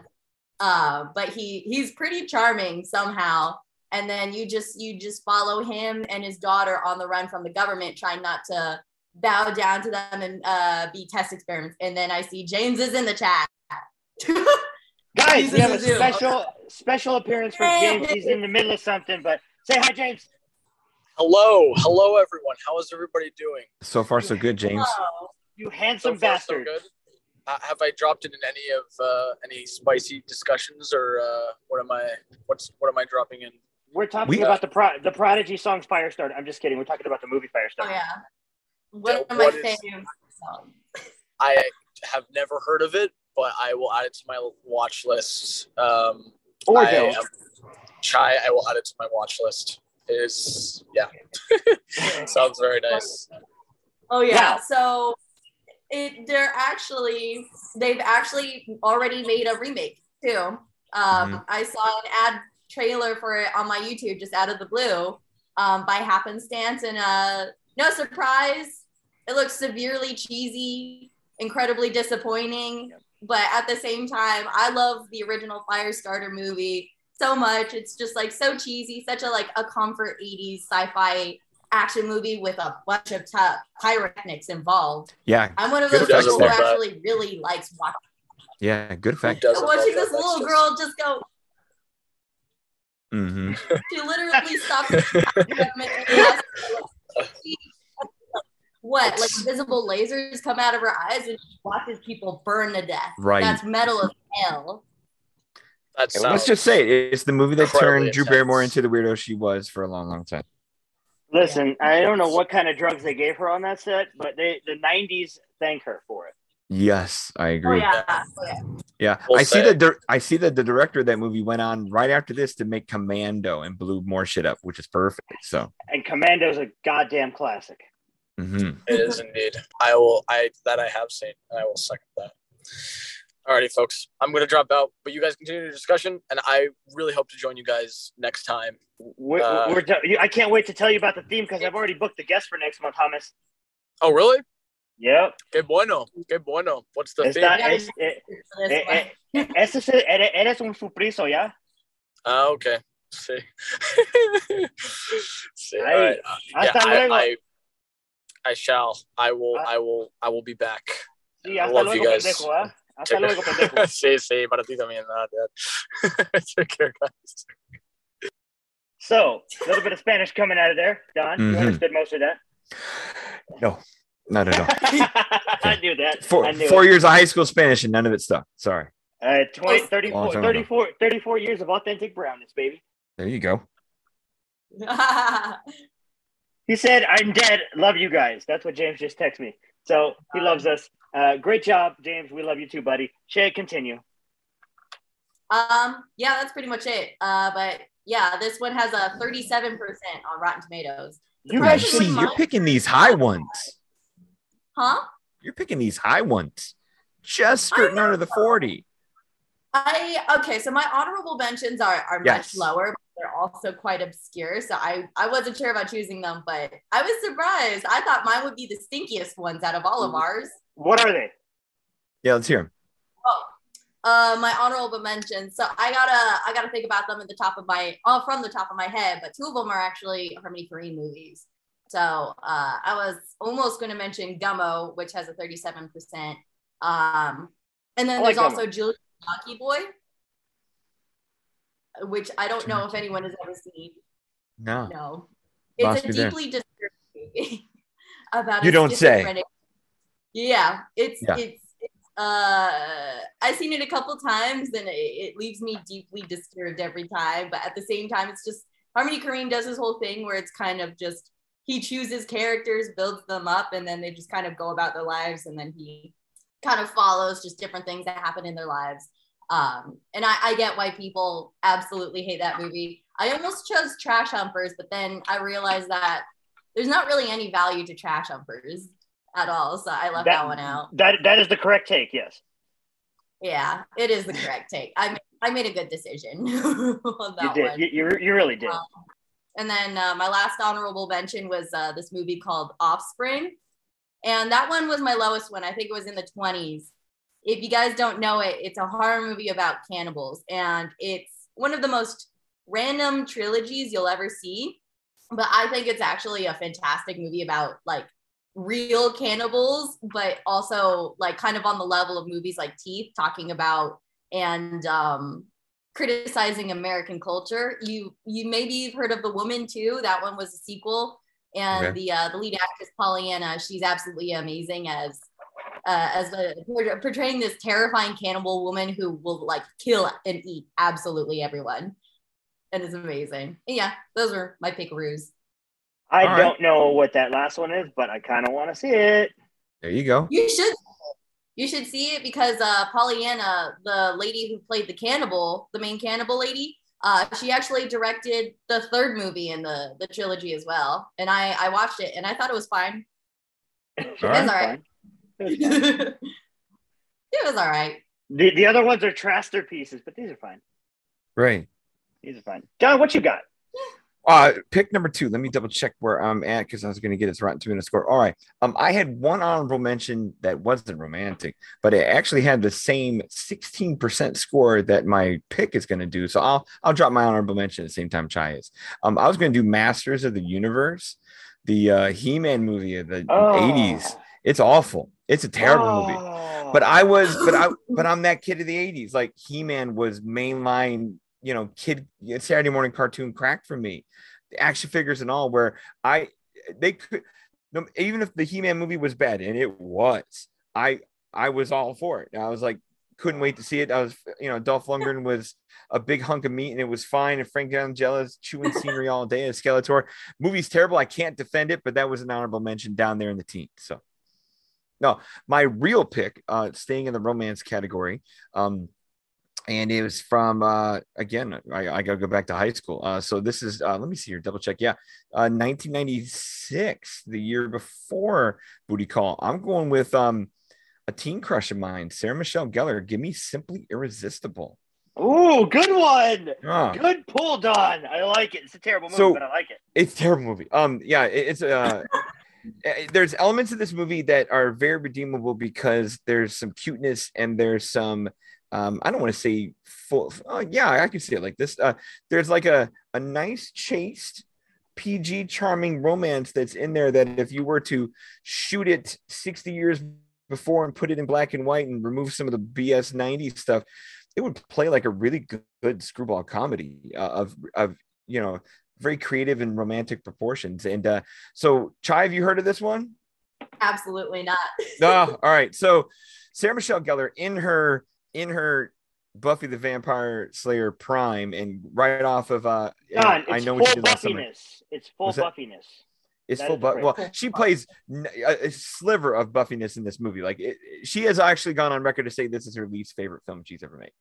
Uh, but he he's pretty charming somehow. And then you just you just follow him and his daughter on the run from the government, trying not to bow down to them and uh, be test experiments. And then I see James is in the chat. Guys, we have a special special appearance for James. He's in the middle of something, but say hi, James. Hello, hello everyone. How is everybody doing? So far, so good, James. Oh, You handsome so far, bastard. so good. Uh, have I dropped it in any of uh, any spicy discussions, or uh, what am I? What's what am I dropping in? We're talking We- about the Pro- the Prodigy songs Firestarter. I'm just kidding. We're talking about the movie oh Firestarter. yeah. One Yeah, of my what is- favorite songs. I have never heard of it, but I will add it to my watch list. Um, Or I don't. am- Chai, I will add it to my watch list. It is yeah, sounds very nice. Oh yeah. Yeah. So it they're actually they've actually already made a remake too. Um, Mhm. I saw an ad trailer for it on my YouTube just out of the blue um, by happenstance, and uh, no surprise, it looks severely cheesy, incredibly disappointing. But at the same time, I love the original Firestarter movie so much. It's just like so cheesy, such a like a comfort 80s sci-fi action movie with a bunch of t- pyrotechnics involved. Yeah, I'm one of those people who there. actually really likes watching, yeah, good Who effect. doesn't watching love this that? Little just- girl just go. Mm-hmm. She literally stops. what like invisible lasers come out of her eyes and she watches people burn to death. Right. That's metal as hell. That And Let's just say it, it's the movie that incredibly turned Drew Barrymore into the weirdo she was for a long, long time. Listen, I don't know what kind of drugs they gave her on that set, but they the '90s thank her for it. Yes, I Oh agree. yeah. Oh, yeah. Yeah, We'll I see that. dir- I see that the director of that movie went on right after this to make Commando and blew more shit up, which is perfect. So, And Commando's a goddamn classic. Mhm. It is indeed. I will. I that I have seen, and I will second that. Alrighty, folks. I'm gonna drop out, but you guys continue the discussion, and I really hope to join you guys next time. We're, Uh, we're you- I can't wait to tell you about the theme because I've already booked the guest for next month, Thomas. Oh, really? Yep. Que bueno. Que bueno. What's the theme? Está, Yeah. es, eh, eh, eh, ese es eres, eres un supriso, ¿ya? Ah, okay. See. See. Ahí. All right. Uh, yeah, Hasta I, luego. I, I shall. I will. Ah. I will. I will be back. Sí, I hasta love you luego, guys. pendejo, ¿ah? Hasta Take- luego, pendejo. sí, sí, para ti también. nada, Dad. Take care, guys. So a little bit of Spanish coming out of there. Don, you Mhm. understood most of that. No, not at all. I knew that. Four, I knew four it. years of high school Spanish and none of it stuck. Sorry. Uh, 20, Long 34, time ago. 34, 34 years of authentic brownness, baby. There you go. He said, I'm dead. Love you guys. That's what James just texted me. So he loves us. Uh, great job, James. We love you too, buddy. Shay, continue. um, yeah, that's pretty much it. Uh, but yeah, this one has a 37% on Rotten Tomatoes. You guys see, you're picking these high ones. Huh? You're picking these high ones. Just skirting under the 40. I okay, so my honorable mentions are are Yes. much lower, they're also quite obscure. So I I wasn't sure about choosing them, but I was surprised. I thought mine would be the stinkiest ones out of all of ours. what are they? Yeah, let's hear them. Uh, my honorable mentions. So I gotta I gotta think about them at the top of my oh from the top of my head, but two of them are actually Harmony Korine movies. So uh, I was almost going to mention Gummo, which has a 37%. Um, and then like there's Gummo. also Julie Lucky Boy, which I don't know if anyone has ever seen. No. No, Lost it's a me there. deeply disturbing movie about. You a don't say. Yeah, it's Yeah. it's it's. Uh, I've seen it a couple times, and it, it leaves me deeply disturbed every time. But at the same time, it's just Harmony Korine does this whole thing where it's kind of just he chooses characters, builds them up, and then they just kind of go about their lives, and then he kind of follows just different things that happen in their lives. Um, and I, I get why people absolutely hate that movie. I almost chose Trash Humpers, but then I realized that there's not really any value to Trash Humpers at all, so I left that, That- one out. That That is the correct take, yes. Yeah, it is the correct take. I made, I made a good decision on You did. one. You, you, you really did. Um, And then uh, my last honorable mention was uh, this movie called Offspring. And that one was my lowest one. I think it was in the 20s. If you guys don't know it, it's a horror movie about cannibals. And it's one of the most random trilogies you'll ever see. But I think it's actually a fantastic movie about like real cannibals, but also like kind of on the level of movies like Teeth, talking about and um, criticizing American culture. You you maybe you've heard of The Woman too. That one was a sequel, and Okay. the uh, the lead actress Pollyanna, she's absolutely amazing as uh, as the portraying this terrifying cannibal woman who will like kill and eat absolutely everyone, and it's amazing. And yeah, those are my pickaroos. I All right. don't know what that last one is, but I kind of want to see it. There you go. You should you should see it because uh, Pollyanna, the lady who played the cannibal, the main cannibal lady, uh, she actually directed the third movie in the the trilogy as well. And I I watched it and I thought it was fine. All It was right. all right. It was it was all right. The, the other ones are traster pieces, but these are fine. Right. These are fine. John, what you got? Uh, pick number two. Let me double check where I'm at because I was going to get its Rotten Tomato score. All right. Um, I had one honorable mention that wasn't romantic, but it actually had the same 16% score that my pick is going to do. So I'll I'll drop my honorable mention at the same time Chai is. Um, I was going to do Masters of the Universe, the uh, He-Man movie of the Oh. 80s. It's awful. It's a terrible movie. Oh. But I was, but I, but I'm that kid of the '80s. Like He-Man was mainline, you know, kid Saturday morning cartoon crack for me, the action figures and all. Where I, they could, no, even if the He-Man movie was bad, and it was, I, I was all for it. I was like, couldn't wait to see it. I was, you know, Dolph Lundgren was a big hunk of meat, and it was fine. And Frank Langella's chewing scenery all day as Skeletor. Movie's terrible. I can't defend it, but that was an honorable mention down there in the teens. So. No, my real pick, uh, staying in the romance category, um, and it was from uh, again. I, I gotta go back to high school. Uh, so this is uh, let me see here, double check. Yeah, uh, 1996, the year before Booty Call. I'm going with um, a teen crush of mine, Sarah Michelle Gellar. Give me Simply Irresistible. Ooh, good one. Oh, Good pull, Don. I like it. It's a terrible movie, So- but I like it. it's a terrible movie. Um, yeah, it- it's uh, there's elements of this movie that are very redeemable because there's some cuteness and there's some um, I don't want to say full. Uh, yeah, I can see it like this. Uh, there's like a a nice chaste. PG charming romance that's in there that if you were to shoot it 60 years before and put it in black and white and remove some of the BS 90 stuff, it would play like a really good, good screwball comedy uh, of of you know very creative and romantic proportions. And uh, so, Chai, have you heard of this one? Absolutely not. No. all right. So, Sarah Michelle Gellar in her in her Buffy the Vampire Slayer prime, and right off of uh, Don, I it's know full what you did last summer. buffiness. It's full What's that? buffiness. It's That full is buff. correct. Well, she plays a sliver of buffiness in this movie. Like it, she has actually gone on record to say this is her least favorite film she's ever made.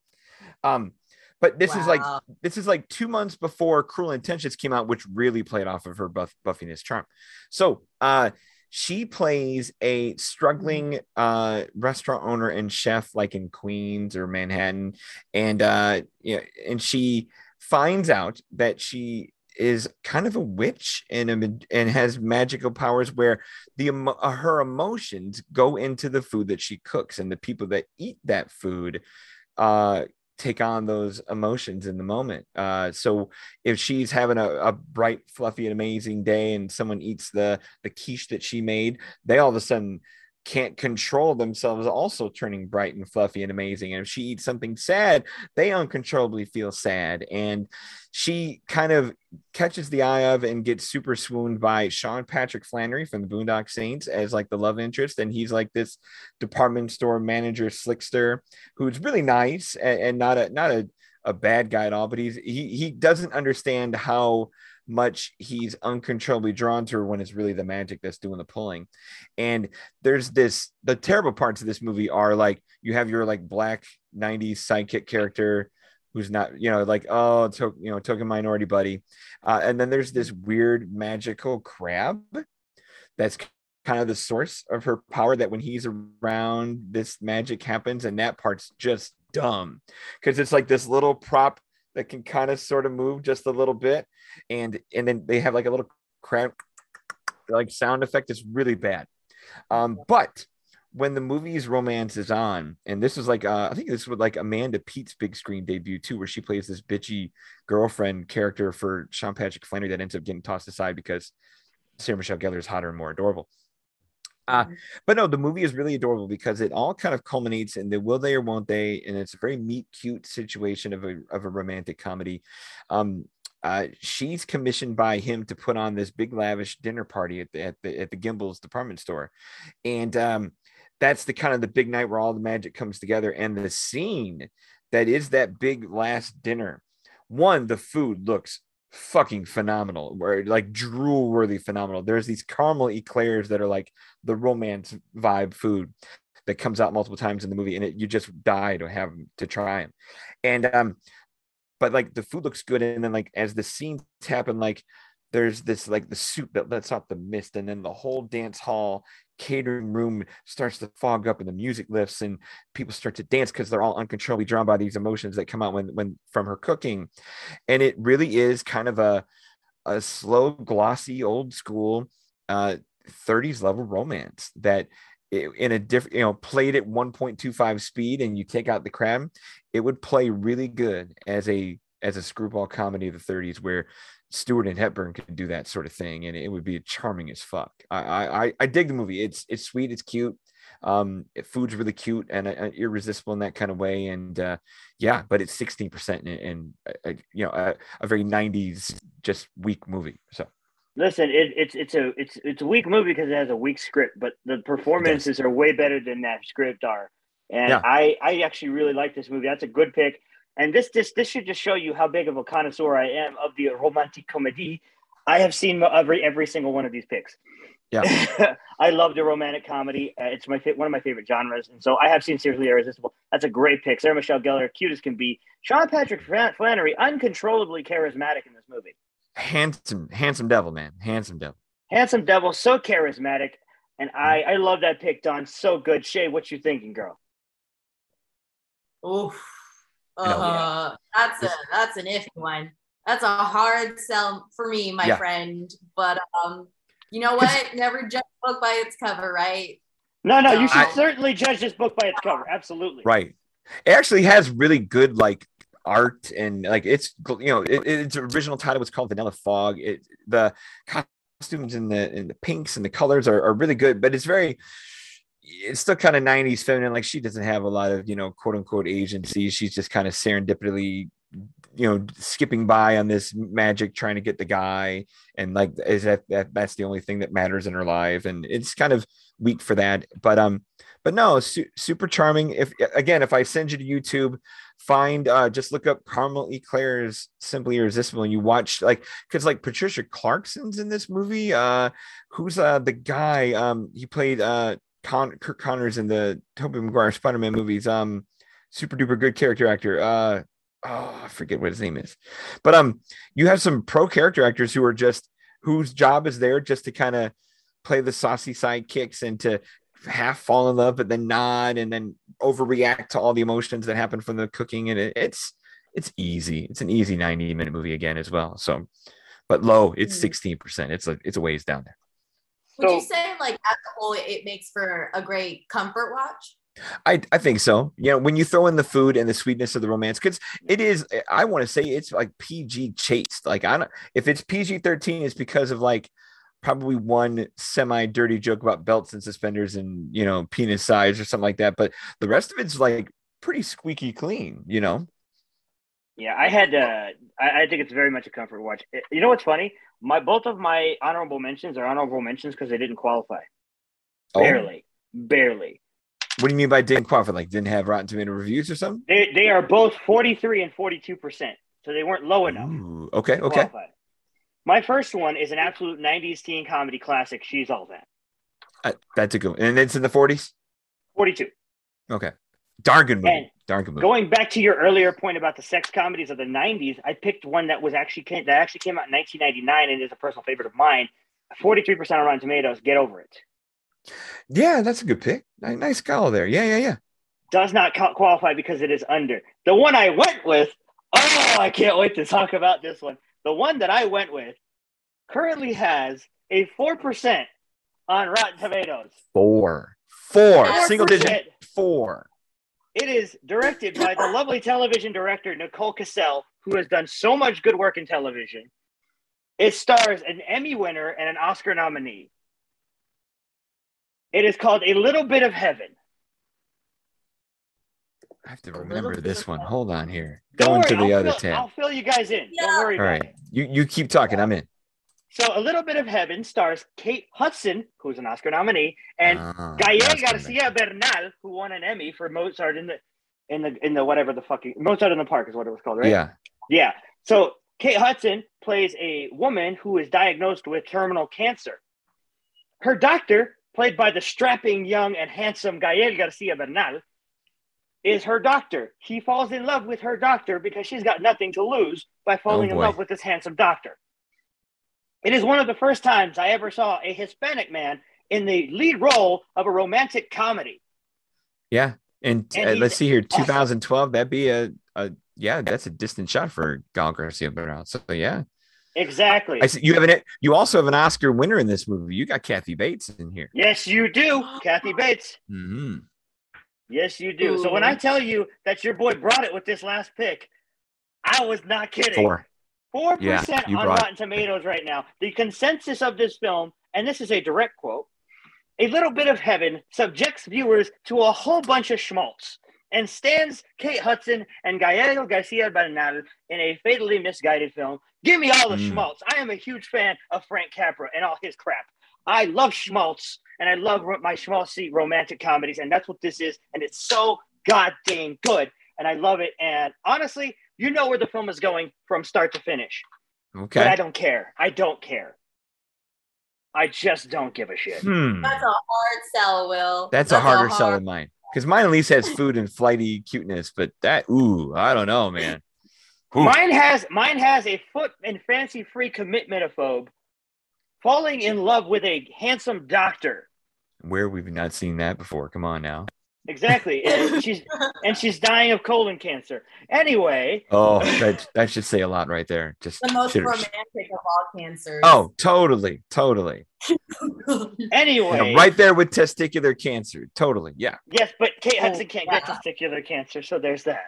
Um, but this is like this is like two months before Cruel Intentions came out, which really played off of her buff buffiness charm. So uh she plays a struggling uh restaurant owner and chef like in Queens or Manhattan. And uh yeah, and she finds out that she is kind of a witch and a, and has magical powers where the uh, her emotions go into the food that she cooks and the people that eat that food uh take on those emotions in the moment. Uh, so if she's having a, a bright, fluffy, and amazing day, and someone eats the the quiche that she made, they all of a sudden can't control themselves, also turning bright and fluffy and amazing. And if she eats something sad, they uncontrollably feel sad. And she kind of catches the eye of and gets super swooned by Sean Patrick Flanery from the Boondock Saints as like the love interest, and he's like this department store manager slickster who's really nice and, and not a not a, a bad guy at all, but he's he he doesn't understand how much he's uncontrollably drawn to her when it's really the magic that's doing the pulling. And there's this the terrible parts of this movie are like you have your like black 90s sidekick character who's not, you know, like, oh, to, you know, token minority buddy. Uh, and then there's this weird magical crab that's kind of the source of her power that when he's around this magic happens and that part's just dumb because it's like this little prop that can kind of sort of move just a little bit and and then they have like a little crab like sound effect is really bad. Um but when the movie's romance is on and this is like uh, i think this was like amanda peet's big screen debut too where she plays this bitchy girlfriend character for sean patrick flanery that ends up getting tossed aside because sarah michelle gellar is hotter and more adorable uh, but no, the movie is really adorable because it all kind of culminates in the will they or won't they, and it's a very meet cute situation of a of a romantic comedy. Um, uh, she's commissioned by him to put on this big lavish dinner party at the at the at the Gimbel's department store, and um, that's the kind of the big night where all the magic comes together. And the scene that is that big last dinner, one the food looks fucking phenomenal where like drool worthy phenomenal. There's these caramel eclairs that are like the romance vibe food that comes out multiple times in the movie and it, you just die to have to try them and um but like the food looks good and then like as the scenes happen like there's this like the soup that lets out the mist and then the whole dance hall catering room starts to fog up and the music lifts and people start to dance because they're all uncontrollably drawn by these emotions that come out when when from her cooking. And it really is kind of a a slow glossy old school uh 30s level romance that in a different you know played at 1.25 speed and you take out the crab it would play really good as a as a screwball comedy of the 30s where Stewart and Hepburn could do that sort of thing, and it would be charming as fuck. I I I- dig the movie. It's it's sweet, it's cute. Um, food's really cute and uh, irresistible in that kind of way, and uh, yeah, but it's sixteen percent and, and uh, you know a, a very '90s just weak movie. So Listen, it, it's it's a it's it's a weak movie because it has a weak script, but the performances are way better than that script are. And Yeah. I I actually really like this movie. That's a good pick. And this this this should just show you how big of a connoisseur I am of the romantic comedy. I have seen every every single one of these picks. Yeah. I love the romantic comedy. Uh, it's my one of my favorite genres, and so I have seen Seriously Irresistible. That's a great pick. Sarah Michelle Gellar, cute as can be. Sean Patrick Flan- Flanery, uncontrollably charismatic in this movie. handsome, handsome devil, man, handsome devil. Handsome devil, so charismatic, and I I love that pick, Don. So good. Shay, what you thinking, girl? Oof. You know, Uh, that's a that's an iffy one. That's a hard sell for me, my Yeah. friend. But um, you know what? Never judge a book by its cover, right? No, no, you should I- certainly judge this book by its cover. Absolutely. Right. It actually has really good like art and like it's you know it, its original title was called Vanilla Fog. It the costumes and the and the pinks and the colors are, are really good, but it's very it's still kind of 90s feminine. Like she doesn't have a lot of you know quote unquote agency. She's just kind of serendipitously you know skipping by on this magic trying to get the guy and like is that, that that's the only thing that matters in her life and it's kind of weak for that but um but no su- super charming if again if i send you to youtube find uh just look up carmel eclair's simply irresistible and you watch like because like patricia clarkson's in this movie uh who's uh the guy um he played uh Con- Kirk Connors in the Tobey Maguire Spider-Man movies um super duper good character actor uh oh, I forget what his name is. But um, you have some pro character actors who are just whose job is there just to kind of play the saucy sidekicks and to half fall in love, but then nod and then overreact to all the emotions that happen from the cooking. And it, it's it's easy. It's an easy 90 minute movie again as well. So, but low, it's 16%. Mm. It's a it's a ways down there. Would so, you say like as a whole it makes for a great comfort watch? I, I think so. You know, when you throw in the food and the sweetness of the romance, because it is, I want to say it's like PG chaste. Like I don't, if it's PG thirteen, it's because of like probably one semi dirty joke about belts and suspenders and you know penis size or something like that. But the rest of it's like pretty squeaky clean. You know. Yeah, I had. Uh, I, I think it's very much a comfort watch. You know what's funny? My both of my honorable mentions are honorable mentions because they didn't qualify. Oh. Barely, barely. What do you mean by didn't qualify? Like didn't have Rotten Tomato reviews or something? They they are both 43 and 42 percent, so they weren't low enough. Ooh, okay, okay. Qualify. My first one is an absolute 90s teen comedy classic. She's all that. Uh, that's a good one. And it's in the 40s? 42. Okay. Darn good movie. And Darn good movie. Going back to your earlier point about the sex comedies of the 90s, I picked one that was actually came, that actually came out in 1999 and is a personal favorite of mine. 43% on Rotten Tomatoes. Get over it. Yeah, that's a good pick. Nice call there. Yeah, yeah, yeah. Does not qualify because it is under. The one I went with, oh, I can't wait to talk about this one. The one that I went with currently has a 4% on Rotten Tomatoes. Four. Four. Single digit. Four. It is directed by the lovely television director, Nicole Kassell, who has done so much good work in television. It stars an Emmy winner and an Oscar nominee. It is called A Little Bit of Heaven. I have to remember this one. Hold on here. Going to the I'll other fill, tab. I'll fill you guys in. Yeah. Don't worry. All right. It. You you keep talking. I'm in. So A Little Bit of Heaven stars Kate Hudson, who's an Oscar nominee, and uh, Gael Garcia Bernal, who won an Emmy for Mozart in the in the in the whatever the fucking Mozart in the Park is what it was called, right? Yeah. Yeah. So Kate Hudson plays a woman who is diagnosed with terminal cancer. Her doctor played by the strapping, young, and handsome Gael Garcia Bernal, is her doctor. He falls in love with her doctor because she's got nothing to lose by falling oh in love with this handsome doctor. It is one of the first times I ever saw a Hispanic man in the lead role of a romantic comedy. Yeah. And, and uh, let's see here, 2012, that'd be a, a, yeah, that's a distant shot for Gael Garcia Bernal. So, yeah. Exactly. I see you have an you also have an Oscar winner in this movie. You got Kathy Bates in here. Yes, you do, Kathy Bates. Mm-hmm. Yes, you do. Ooh. So when I tell you that your boy brought it with this last pick, I was not kidding. Four. Four percent on Rotten Tomatoes right now. The consensus of this film, and this is a direct quote: "A little bit of heaven subjects viewers to a whole bunch of schmaltz." and stands Kate Hudson and Gael Garcia Bernal in a fatally misguided film. Give me all the mm. schmaltz. I am a huge fan of Frank Capra and all his crap. I love schmaltz and I love my schmaltzy romantic comedies, and that's what this is. And it's so goddamn good, and I love it. And honestly, you know where the film is going from start to finish. Okay. But I don't care. I don't care. I just don't give a shit. Hmm. That's a hard sell, Will. That's, That's a harder a hard... sell than mine. Because mine at least has food and flighty cuteness, but that ooh, I don't know, man. Ooh. Mine has mine has a foot and fancy free commitmentophobe falling in love with a handsome doctor. Where we've not seen that before. Come on now. Exactly. And she's and she's dying of colon cancer. Anyway. Oh, that that should say a lot right there. Just the most romantic of all cancers. Oh, totally, totally. anyway, yeah, right there with testicular cancer. Totally, yeah. Yes, but Kate oh, Hudson oh, can't get testicular cancer, so there's that.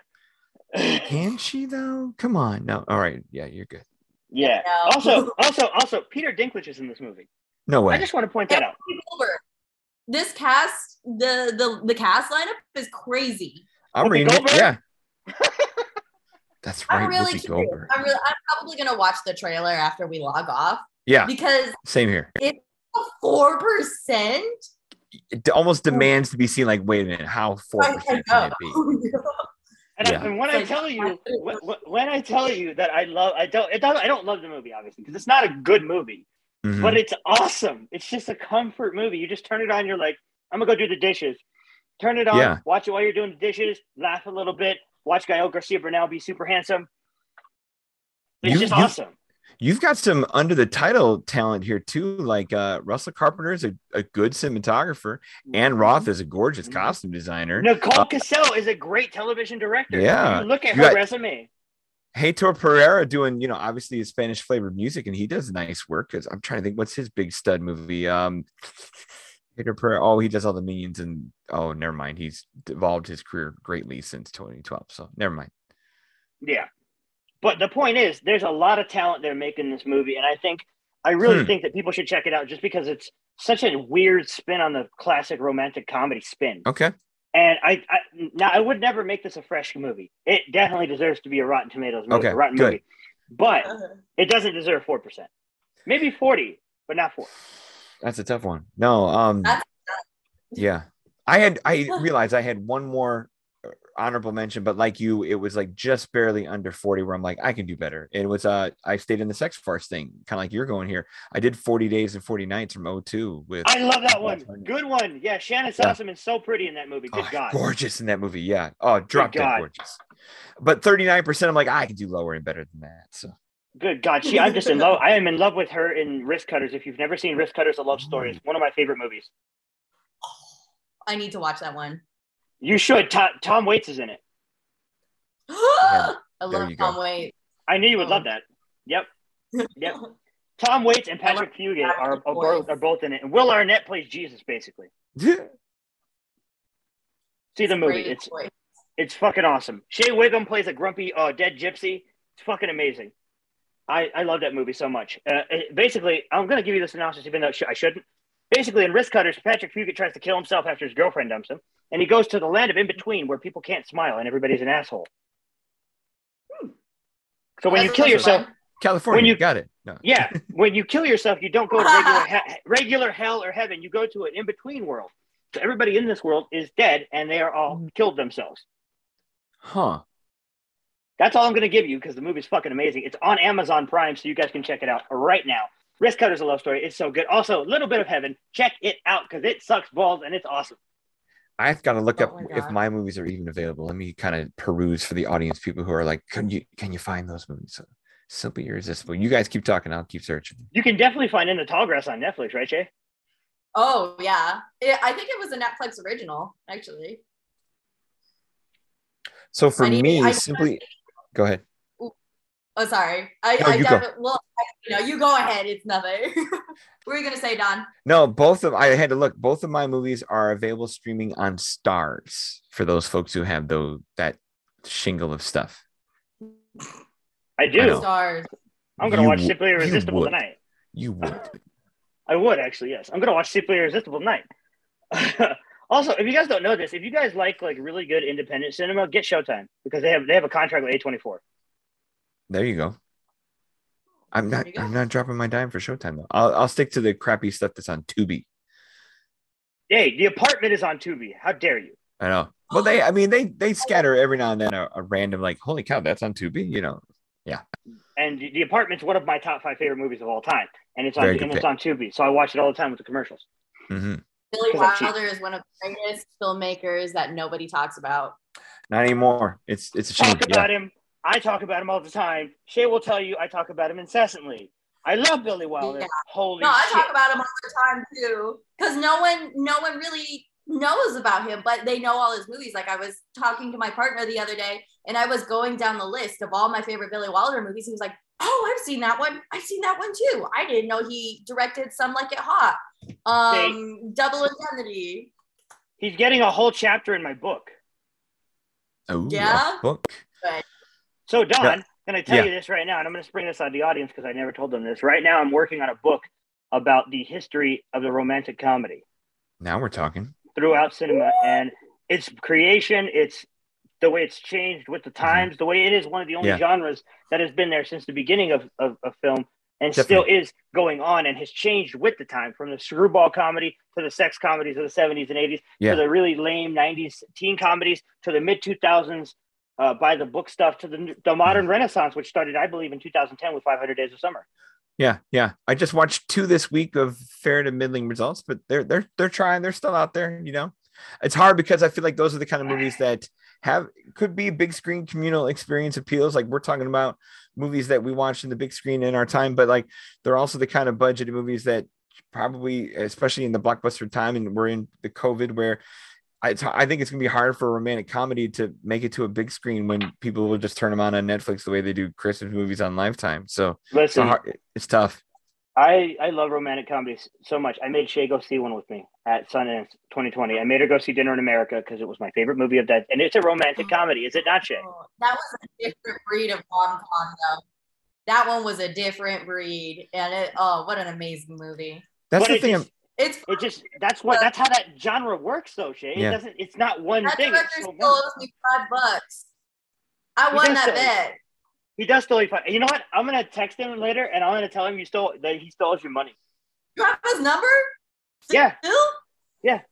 Can she though? Come on, no. All right, yeah, you're good. Yeah. No. Also, also, also, Peter Dinklage is in this movie. No way. I just want to point that out this cast, the the the cast lineup is crazy. I'm reading it. Yeah. That's right. I'm really Whoopi curious. Goldberg. I'm, really, I'm probably gonna watch the trailer after we log off Yeah, because same here. it's four percent. It almost demands to be seen. Like, wait a minute, how four percent can it be? And, I- and when I tell you, when, when I tell you that I love, I don't, it doesn't, I don't love the movie obviously because it's not a good movie, Mhm. but it's awesome. It's just a comfort movie. You just turn it on, you're like, I'm gonna go do the dishes. Turn it on, Yeah. watch it while you're doing the dishes, laugh a little bit, watch Gael Garcia Bernal be super handsome. It's You- just you- awesome. You've got some under the title talent here too. Like uh, Russell Carpenter is a, a good cinematographer. Anne Roth is a gorgeous Mhm. costume designer. Nicole Kassell is a great television director. Yeah. You look at You her got- resume. Heitor Pereira doing, you know, obviously his Spanish flavored music, and he does nice work. Because I'm trying to think, what's his big stud movie? Um, Heitor Pereira. Oh, he does all the minions, and oh, never mind. He's evolved his career greatly since 2012. So never mind. Yeah. But the point is, there's a lot of talent there making this movie. And I think, I really Hmm. think that people should check it out just because it's such a weird spin on the classic romantic comedy spin. Okay. And I, I now I would never make this a fresh movie. It definitely deserves to be a Rotten Tomatoes movie, Okay, a Rotten good. movie. But it doesn't deserve 4%. Maybe 40, but not 4. That's a tough one. No, um, yeah, I had I realized I had one more honorable mention, but like you, it was like just barely under forty. Where I'm like, I can do better. It was uh, I stayed in the sex farce thing, kind of like you're going here. I did forty days and forty nights from 02 with. I love that one. Good one. Yeah, Shannyn Yeah. Sossamon is so pretty in that movie. Good Oh, God. gorgeous in that movie. Yeah. Oh, drop dead God. gorgeous. But 39%, I'm like, I can do lower and better than that. So Good God, she I'm just in love. I am in love with her in Wrist Cutters. If you've never seen Wrist Cutters: A Love Story, it's one of my favorite movies. I need to watch that one. You should. Tom, Tom Waits is in it. I love you go. Tom Waits. I knew you would Oh. love that. Yep. Yep. Tom Waits and Patrick Fugit are, Patrick are, both, are both in it. And Will Arnett plays Jesus, basically. See the movie. It's voice. it's fucking awesome. Shea Whigham plays a grumpy uh, dead gypsy. It's fucking amazing. I, I love that movie so much. Uh, it- basically, I'm going to give you the synopsis, even though sh- I shouldn't. Basically, in Wrist Cutters, Patrick Fugit tries to kill himself after his girlfriend dumps him, and he goes to the land of in between where people can't smile and everybody's an asshole. Hmm. So when you kill yourself, fun. California, When you you- got it. No. yeah, when you kill yourself, you don't go to regular he- regular hell or heaven. You go to an in between world. So everybody in this world is dead, and they are all mm. killed themselves. Huh. That's all I'm going to give you because the movie's fucking amazing. It's on Amazon Prime, so you guys can check it out right now. Wrist Cutter's a love story. It's so good. Also, a little bit of heaven. Check it out because it sucks balls and it's awesome. I've got to look Oh up my if my movies are even available. Let me kind of peruse for the audience, people who are like, can you can you find those movies? So, Simply irresistible. You guys keep talking. I'll keep searching. You can definitely find In the Tall Grass on Netflix, right, Jay? Oh yeah, It- I think it was a Netflix original actually. So for I me, I- simply go ahead. Oh sorry, I, No, I you go. well, you know, you go ahead. It's nothing. what were you gonna say, Don? No, both of I had to look. Both of my movies are available streaming on Starz for those folks who have those that shingle of stuff. I I do. know. Starz. I'm gonna You watch would- Simply Irresistible would. tonight. You would. I would actually, yes. I'm gonna watch Simply Irresistible tonight. also, if you guys don't know this, if you guys like like really good independent cinema, get Showtime because they have they have a contract with A24. There you go. I'm not. Go. I'm not dropping my dime for Showtime though. I'll I'll stick to the crappy stuff that's on Tubi. Hey, The Apartment is on Tubi. How dare you? I know. Well, they. I mean, they they scatter every now and then a, a random like, holy cow, that's on Tubi. You know. Yeah. And The- The Apartment's one of my top five favorite movies of all time, and it's on Very and it's pick. on Tubi. So I watch it all the time with the commercials. Mm-hmm. Billy 'Cause Wilder is one of the greatest filmmakers that nobody talks about. Not anymore. It's it's a shame. Talk Yeah. about him. I talk about him all the time. Shay will tell you I talk about him incessantly. I love Billy Wilder. Yeah. Holy No, I shit! talk about him all the time too, because no one, no one really knows about him, but they know all his movies. Like I was talking to my partner the other day, and I was going down the list of all my favorite Billy Wilder movies. He was like, "Oh, I've seen that one. I've seen that one too. I didn't know he directed Some Like It Hot, um, Double Indemnity." He's getting a whole chapter in my book. Oh, Yeah? a book. So Don, Yeah. can I tell Yeah. you this right now? And I'm going to spring this on the audience because I never told them this. Right now, I'm working on a book about the history of the romantic comedy Now we're talking. throughout cinema and its creation, its the way it's changed with the mm-hmm. times, the way it is one of the only Yeah. genres that has been there since the beginning of, of, of film and Definitely. still is going on and has changed with the time from the screwball comedy to the sex comedies of the 70s and 80s Yeah. to the really lame 90s teen comedies to the mid 2000s uh, by the book stuff to the, the modern Mm-hmm. renaissance, which started, I believe, in 2010 with 500 Days of Summer. Yeah, yeah. I just watched two this week of fair to middling results, but they're they're they're trying. They're still out there. You know, it's hard because I feel like those are the kind of movies that have could be big screen communal experience appeals. Like we're talking about movies that we watched in the big screen in our time, but like they're also the kind of budgeted movies that probably, especially in the blockbuster time, and we're in the COVID where. I, I think it's gonna be hard for a romantic comedy to make it to a big screen when people will just turn them on on Netflix the way they do Christmas movies on Lifetime. So it's hard, it's tough. I, I love romantic comedies so much. I made Shay go see one with me at Sundance 2020. I made her go see Dinner in America because it was my favorite movie of that. And it's a romantic oh. comedy, is it not, Shay? Oh, that was a different breed of rom com though. That one was a different breed, and it oh, what an amazing movie! That's But the thing. just- I'm- It's It just that's what that's how that genre works, though, Shay. It Yeah. doesn't. It's not one that thing. director It's so still many. owes me five bucks. I He won that say- bet. He does still. Fun. You know what? I'm gonna text him later, and I'm gonna tell him you stole that he stole your money. You have his number? Yeah. Yeah.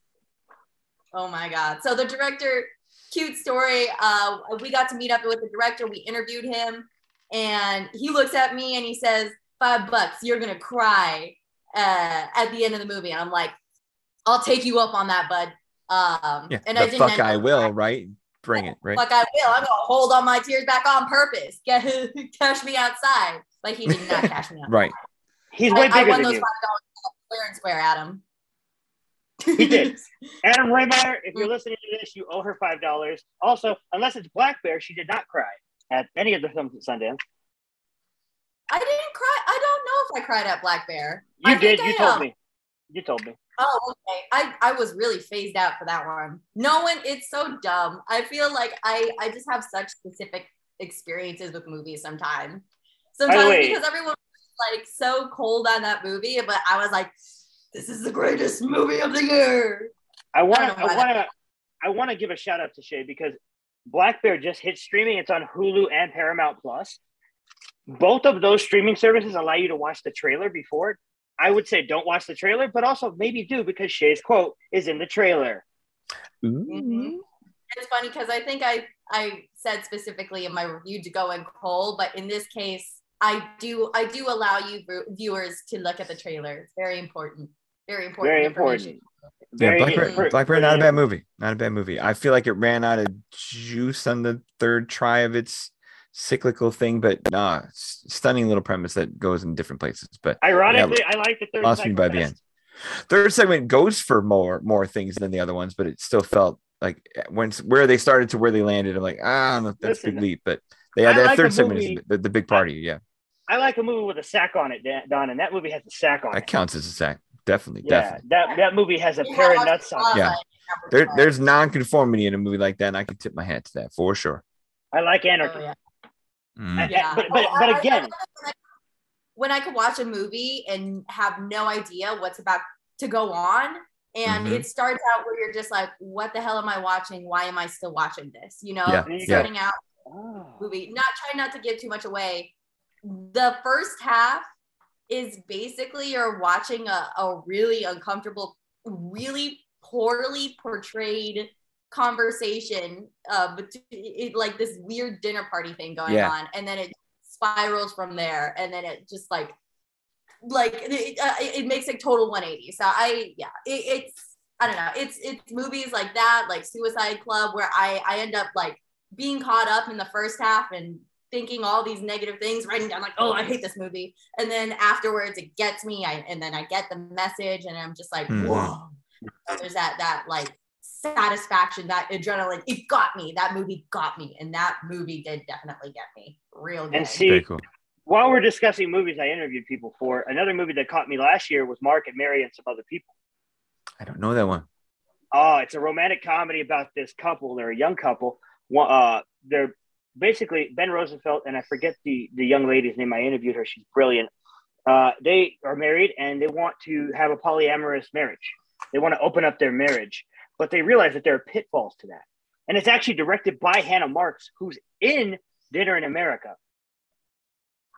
Oh my god. So the director, cute story. Uh, we got to meet up with the director. We interviewed him, and he looks at me and he says, five bucks, you're gonna cry uh, at the end of the movie. And I'm like, I'll take you up on that, bud. Um, yeah, and the I didn't fuck I will, crying. right? Bring it, right? Fuck I will. I'm gonna hold all my tears back on purpose. Get, who cash me outside. Like he did not cash me out. Right. He's I, way I bigger won than those you. five dollars fair and square, Adam. He did. Adam Rehmeier, if you're listening to this, you owe her five dollars. Also, unless it's Black Bear, she did not cry at any of the films at Sundance. I didn't cry. I don't know if I cried at Black Bear. You I did. You I, told um, me. You told me. Oh, okay. I, I was really phased out for that one. No one, it's so dumb. I feel like I, I just have such specific experiences with movies sometimes. Sometimes way- because everyone was like so cold on that movie, but I was like, this is the greatest movie of the year. I want to. I want to. I want to give a shout out to Shay because Black Bear just hit streaming. It's on Hulu and Paramount Plus. Both of those streaming services allow you to watch the trailer before. it. I would say don't watch the trailer, but also maybe do because Shay's quote is in the trailer. Mhm. It's funny because I think I I said specifically in my review to go in cold, but in this case, I do I do allow you viewers to look at the trailer. It's very important. Very important. Very information. important. Yeah, Very Black Bear, important. Black Bear, not a bad movie. Not a bad movie. I feel like it ran out of juice on the third try of its cyclical thing, but nah, stunning little premise that goes in different places. But Ironically, I like the third. lost me segment by the end. Third segment goes for more more things than the other ones, but it still felt like when where they started to where they landed. I'm like, ah, I don't know if that's a big leap, but they had that like third segment movie- is the, the big party. Yeah, I like a movie with a sack on it, Don, and that movie has a sack on that it. counts as a sack. Definitely, Yeah, definitely. that that movie has a We pair of nuts on it. Yeah. There, there's non-conformity in a movie like that, and I can tip my hat to that for sure. I like Oh, anarchy. yeah. Mm. And- Yeah. but but, but I- I- again, when I- could watch a movie and have no idea what's about to go on, and Mhm. it starts out where you're just like, "What the hell am I watching? Why am I still watching this?" You know, Yeah, yeah. starting out Oh. movie. Not try not to give too much away. The first half is basically you're watching a, a really uncomfortable, really poorly portrayed conversation uh but it, like this weird dinner party thing going Yeah. on and then it spirals from there and then it just like like it, uh, it makes a total 180 so i yeah it, it's i don't know it's it's movies like that like suicide club where i i end up like being caught up in the first half and thinking all these negative things writing down like oh i hate this movie and then afterwards it gets me I, and then i get the message and i'm just like Mhm. whoa So there's that that like satisfaction that adrenaline it got me that movie got me and that movie did definitely get me real good And see, cool. while we're discussing movies I interviewed people for, another movie that caught me last year was Mark and Mary and some other people. I don't know that one. Oh, it's a romantic comedy about this couple. They're a young couple. Uh, they're basically Ben Rosenfeld and I forget the the young lady's name. I interviewed her. She's brilliant. Uh, they are married and they want to have a polyamorous marriage. They want to open up their marriage, but they realize that there are pitfalls to that. and it's actually directed by Hannah Marks, who's in Dinner in America,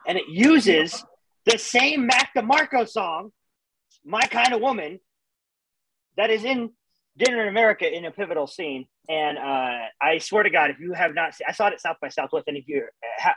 and it uses the same Mac DeMarco song, "My Kind of Woman," that is in Dinner in America in a pivotal scene. And uh, I swear to God, if you have not, seen, I saw it at South by Southwest, and if you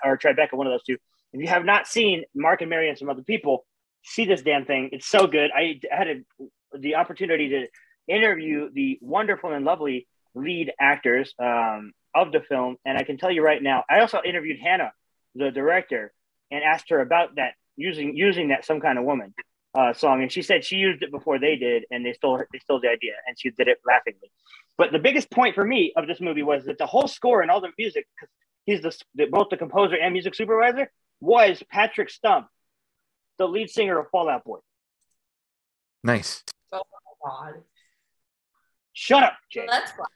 or Tribeca, one of those two, if you have not seen Mark and Mary and some other people, see this damn thing. It's so good. I had a, the opportunity to interview the wonderful and lovely lead actors um, of the film, and I can tell you right now, I also interviewed Hannah, the director, and asked her about that using using that some kind of woman uh, song, and she said she used it before they did, and they stole her, they stole the idea, and she did it laughingly. But the biggest point for me of this movie was that the whole score and all the music, because he's the, the both the composer and music supervisor, was Patrick Stump, the lead singer of Fall Out Boy. Nice. Oh my god. Shut up, Jay. That's fun.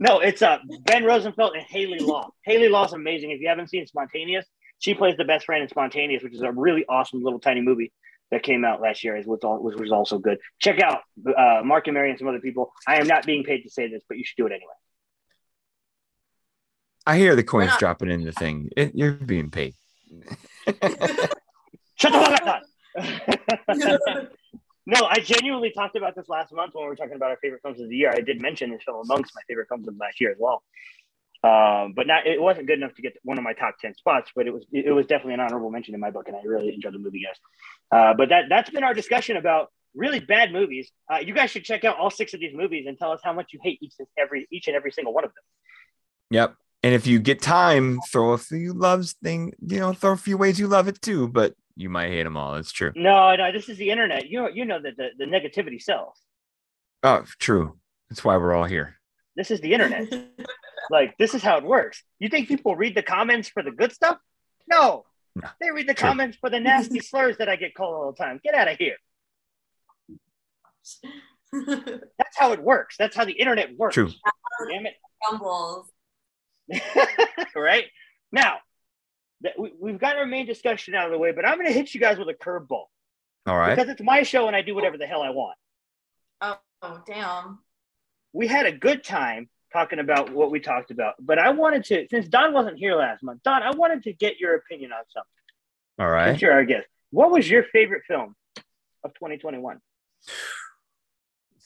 no, it's uh Ben Rosenfeld and Hayley Law. Hayley Law's amazing. If you haven't seen Spontaneous, she plays the best friend in Spontaneous, which is a really awesome little tiny movie that came out last year, Is which was also good. Check out uh, Mark and Mary and some other people. I am not being paid to say this, but you should do it anyway. I hear the coins dropping in the thing. It, you're being paid. Shut the fuck up, No, I genuinely talked about this last month when we were talking about our favorite films of the year. I did mention this film amongst my favorite films of last year as well. Um, but not it wasn't good enough to get one of my top ten spots, but it was it was definitely an honorable mention in my book, and I really enjoyed the movie, guys. Uh, but that that's been our discussion about really bad movies. Uh, you guys should check out all six of these movies and tell us how much you hate each and every each and every single one of them. Yep. And if you get time, throw a few loves thing, you know, throw a few ways you love it too, but you might hate them all. It's true. No, no, this is the internet. You know, you know that the, the negativity sells. Oh, true. That's why we're all here. This is the internet. like this is how it works. You think people read the comments for the good stuff? No. no they read the true. comments for the nasty slurs that I get called all the time. Get out of here. That's how it works. That's how the internet works. True. Damn it. Crumbles. right? Now, that we, we've got our main discussion out of the way, but I'm going to hit you guys with a curveball. All right. Because it's my show and I do whatever the hell I want. Oh, oh, damn. We had a good time talking about what we talked about, but I wanted to, since Don wasn't here last month, Don, I wanted to get your opinion on something. All right. Since you're our guest. What was your favorite film of 2021?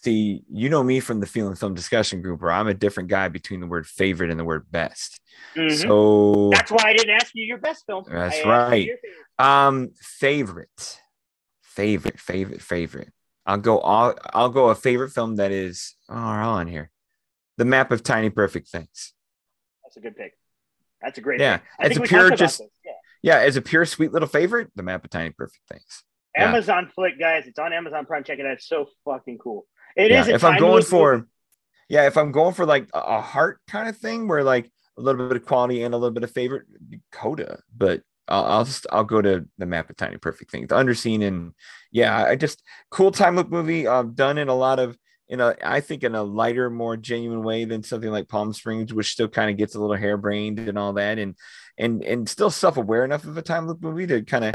See, you know me from the Feeling Film discussion group, where I'm a different guy between the word favorite and the word best. Mm-hmm. So that's why I didn't ask you your best film. That's right. Favorite. Um, favorite, favorite, favorite, favorite. I'll go. I'll I'll go a favorite film that is. Oh, all on here. The Map of Tiny Perfect Things. That's a good pick. That's a great. Yeah, it's a pure just. Yeah. yeah, as a pure sweet little favorite, The Map of Tiny Perfect Things. Amazon yeah. Flick, guys. It's on Amazon Prime. Check it out. It's so fucking cool. It yeah, is. if I'm going for, yeah, if I'm going for like a heart kind of thing, where like a little bit of quality and a little bit of favorite, Coda. But I'll, I'll just I'll go to the map of tiny perfect things, the underseen, and yeah, I just cool time loop movie. Uh, done in a lot of in a I think in a lighter, more genuine way than something like Palm Springs, which still kind of gets a little harebrained and all that, and and and still self aware enough of a time loop movie to kind of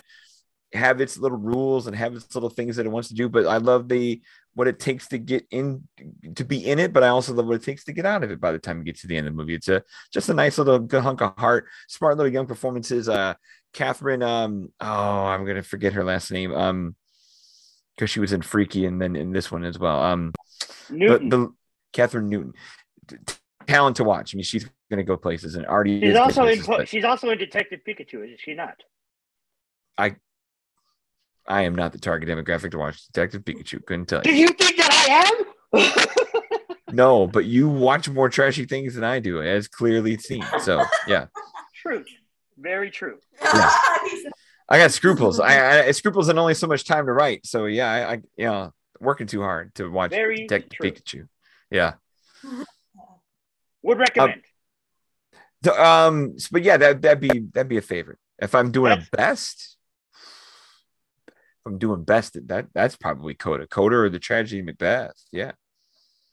have its little rules and have its little things that it wants to do. But I love the what it takes to get in to be in it, but I also love what it takes to get out of it by the time you get to the end of the movie. It's a just a nice little good hunk of heart, smart little young performances. Uh Kathryn, um, oh, I'm gonna forget her last name. Um, because she was in Freaky and then in this one as well. Um Newton. The, the Kathryn Newton. Talent to watch. I mean, she's gonna go places and already she's also places, in but... she's also in Detective Pikachu, is she not? I I am not the target demographic to watch Detective Pikachu. Couldn't tell you. Do you think that I am? no, but you watch more trashy things than I do, as clearly seen. So yeah. True. Very true. Yeah. I got scruples. I, I scruples and only so much time to write. So yeah, I, I you know working too hard to watch Very Detective true. Pikachu. Yeah. Would recommend. Um, um, but yeah, that that'd be that'd be a favorite. If I'm doing That's, a best, I'm doing best at that, that's probably Coda. Coda or the tragedy Macbeth. Yeah.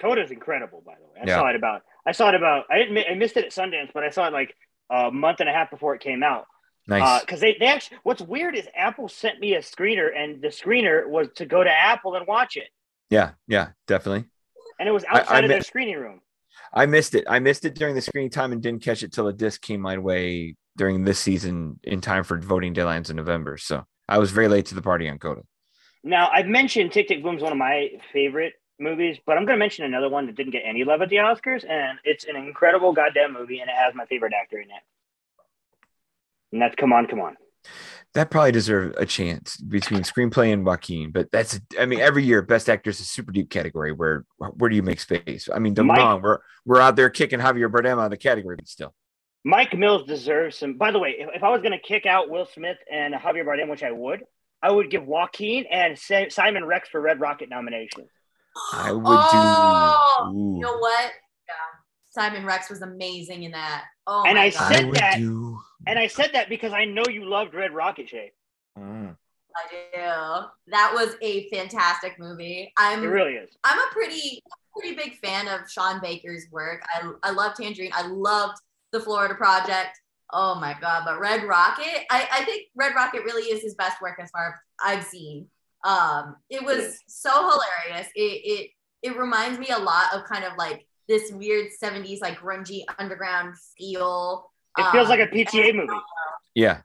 Coda is incredible, by the way. I yeah. saw it about. I saw it about. I didn't. I missed it at Sundance, but I saw it like a month and a half before it came out. Nice. Because uh, they, they actually. What's weird is Apple sent me a screener, and the screener was to go to Apple and watch it. Yeah. Yeah. Definitely. and it was I- outside I of their mi- screening room. I missed it. I missed it during the screening time and didn't catch it till a disc came my way during this season in time for voting deadlines in November. So I was very late to the party on Coda. Now, I've mentioned Tick Tick Boom's one of my favorite movies, but I'm going to mention another one that didn't get any love at the Oscars, and it's an incredible goddamn movie, and it has my favorite actor in it. And that's Come On, Come On. That probably deserved a chance between screenplay and Joaquin, but that's I mean every year best actor is a super deep category where where do you make space? I mean, don't Mike, wrong, we're we're out there kicking Javier Bardem out of the category, but still. Mike Mills deserves some. By the way, if, if I was going to kick out Will Smith and Javier Bardem, which I would, I would give Joaquin and Sa- Simon Rex for Red Rocket nomination. I would Oh, do. Ooh, You know what? Yeah. Simon Rex was amazing in that. Oh And my I god. Said would that- do. And I said that because I know you loved Red Rocket, Shay. Mm. I do. That was a fantastic movie. I'm It really is. I'm a pretty pretty big fan of Sean Baker's work. I I love Tangerine. I loved the Florida Project. Oh my god! But Red Rocket, I, I think Red Rocket really is his best work as far as I've seen. Um, it was so hilarious. It it it reminds me a lot of kind of like this weird '70s like grungy underground feel. It feels like a Um, PTA movie. Yeah.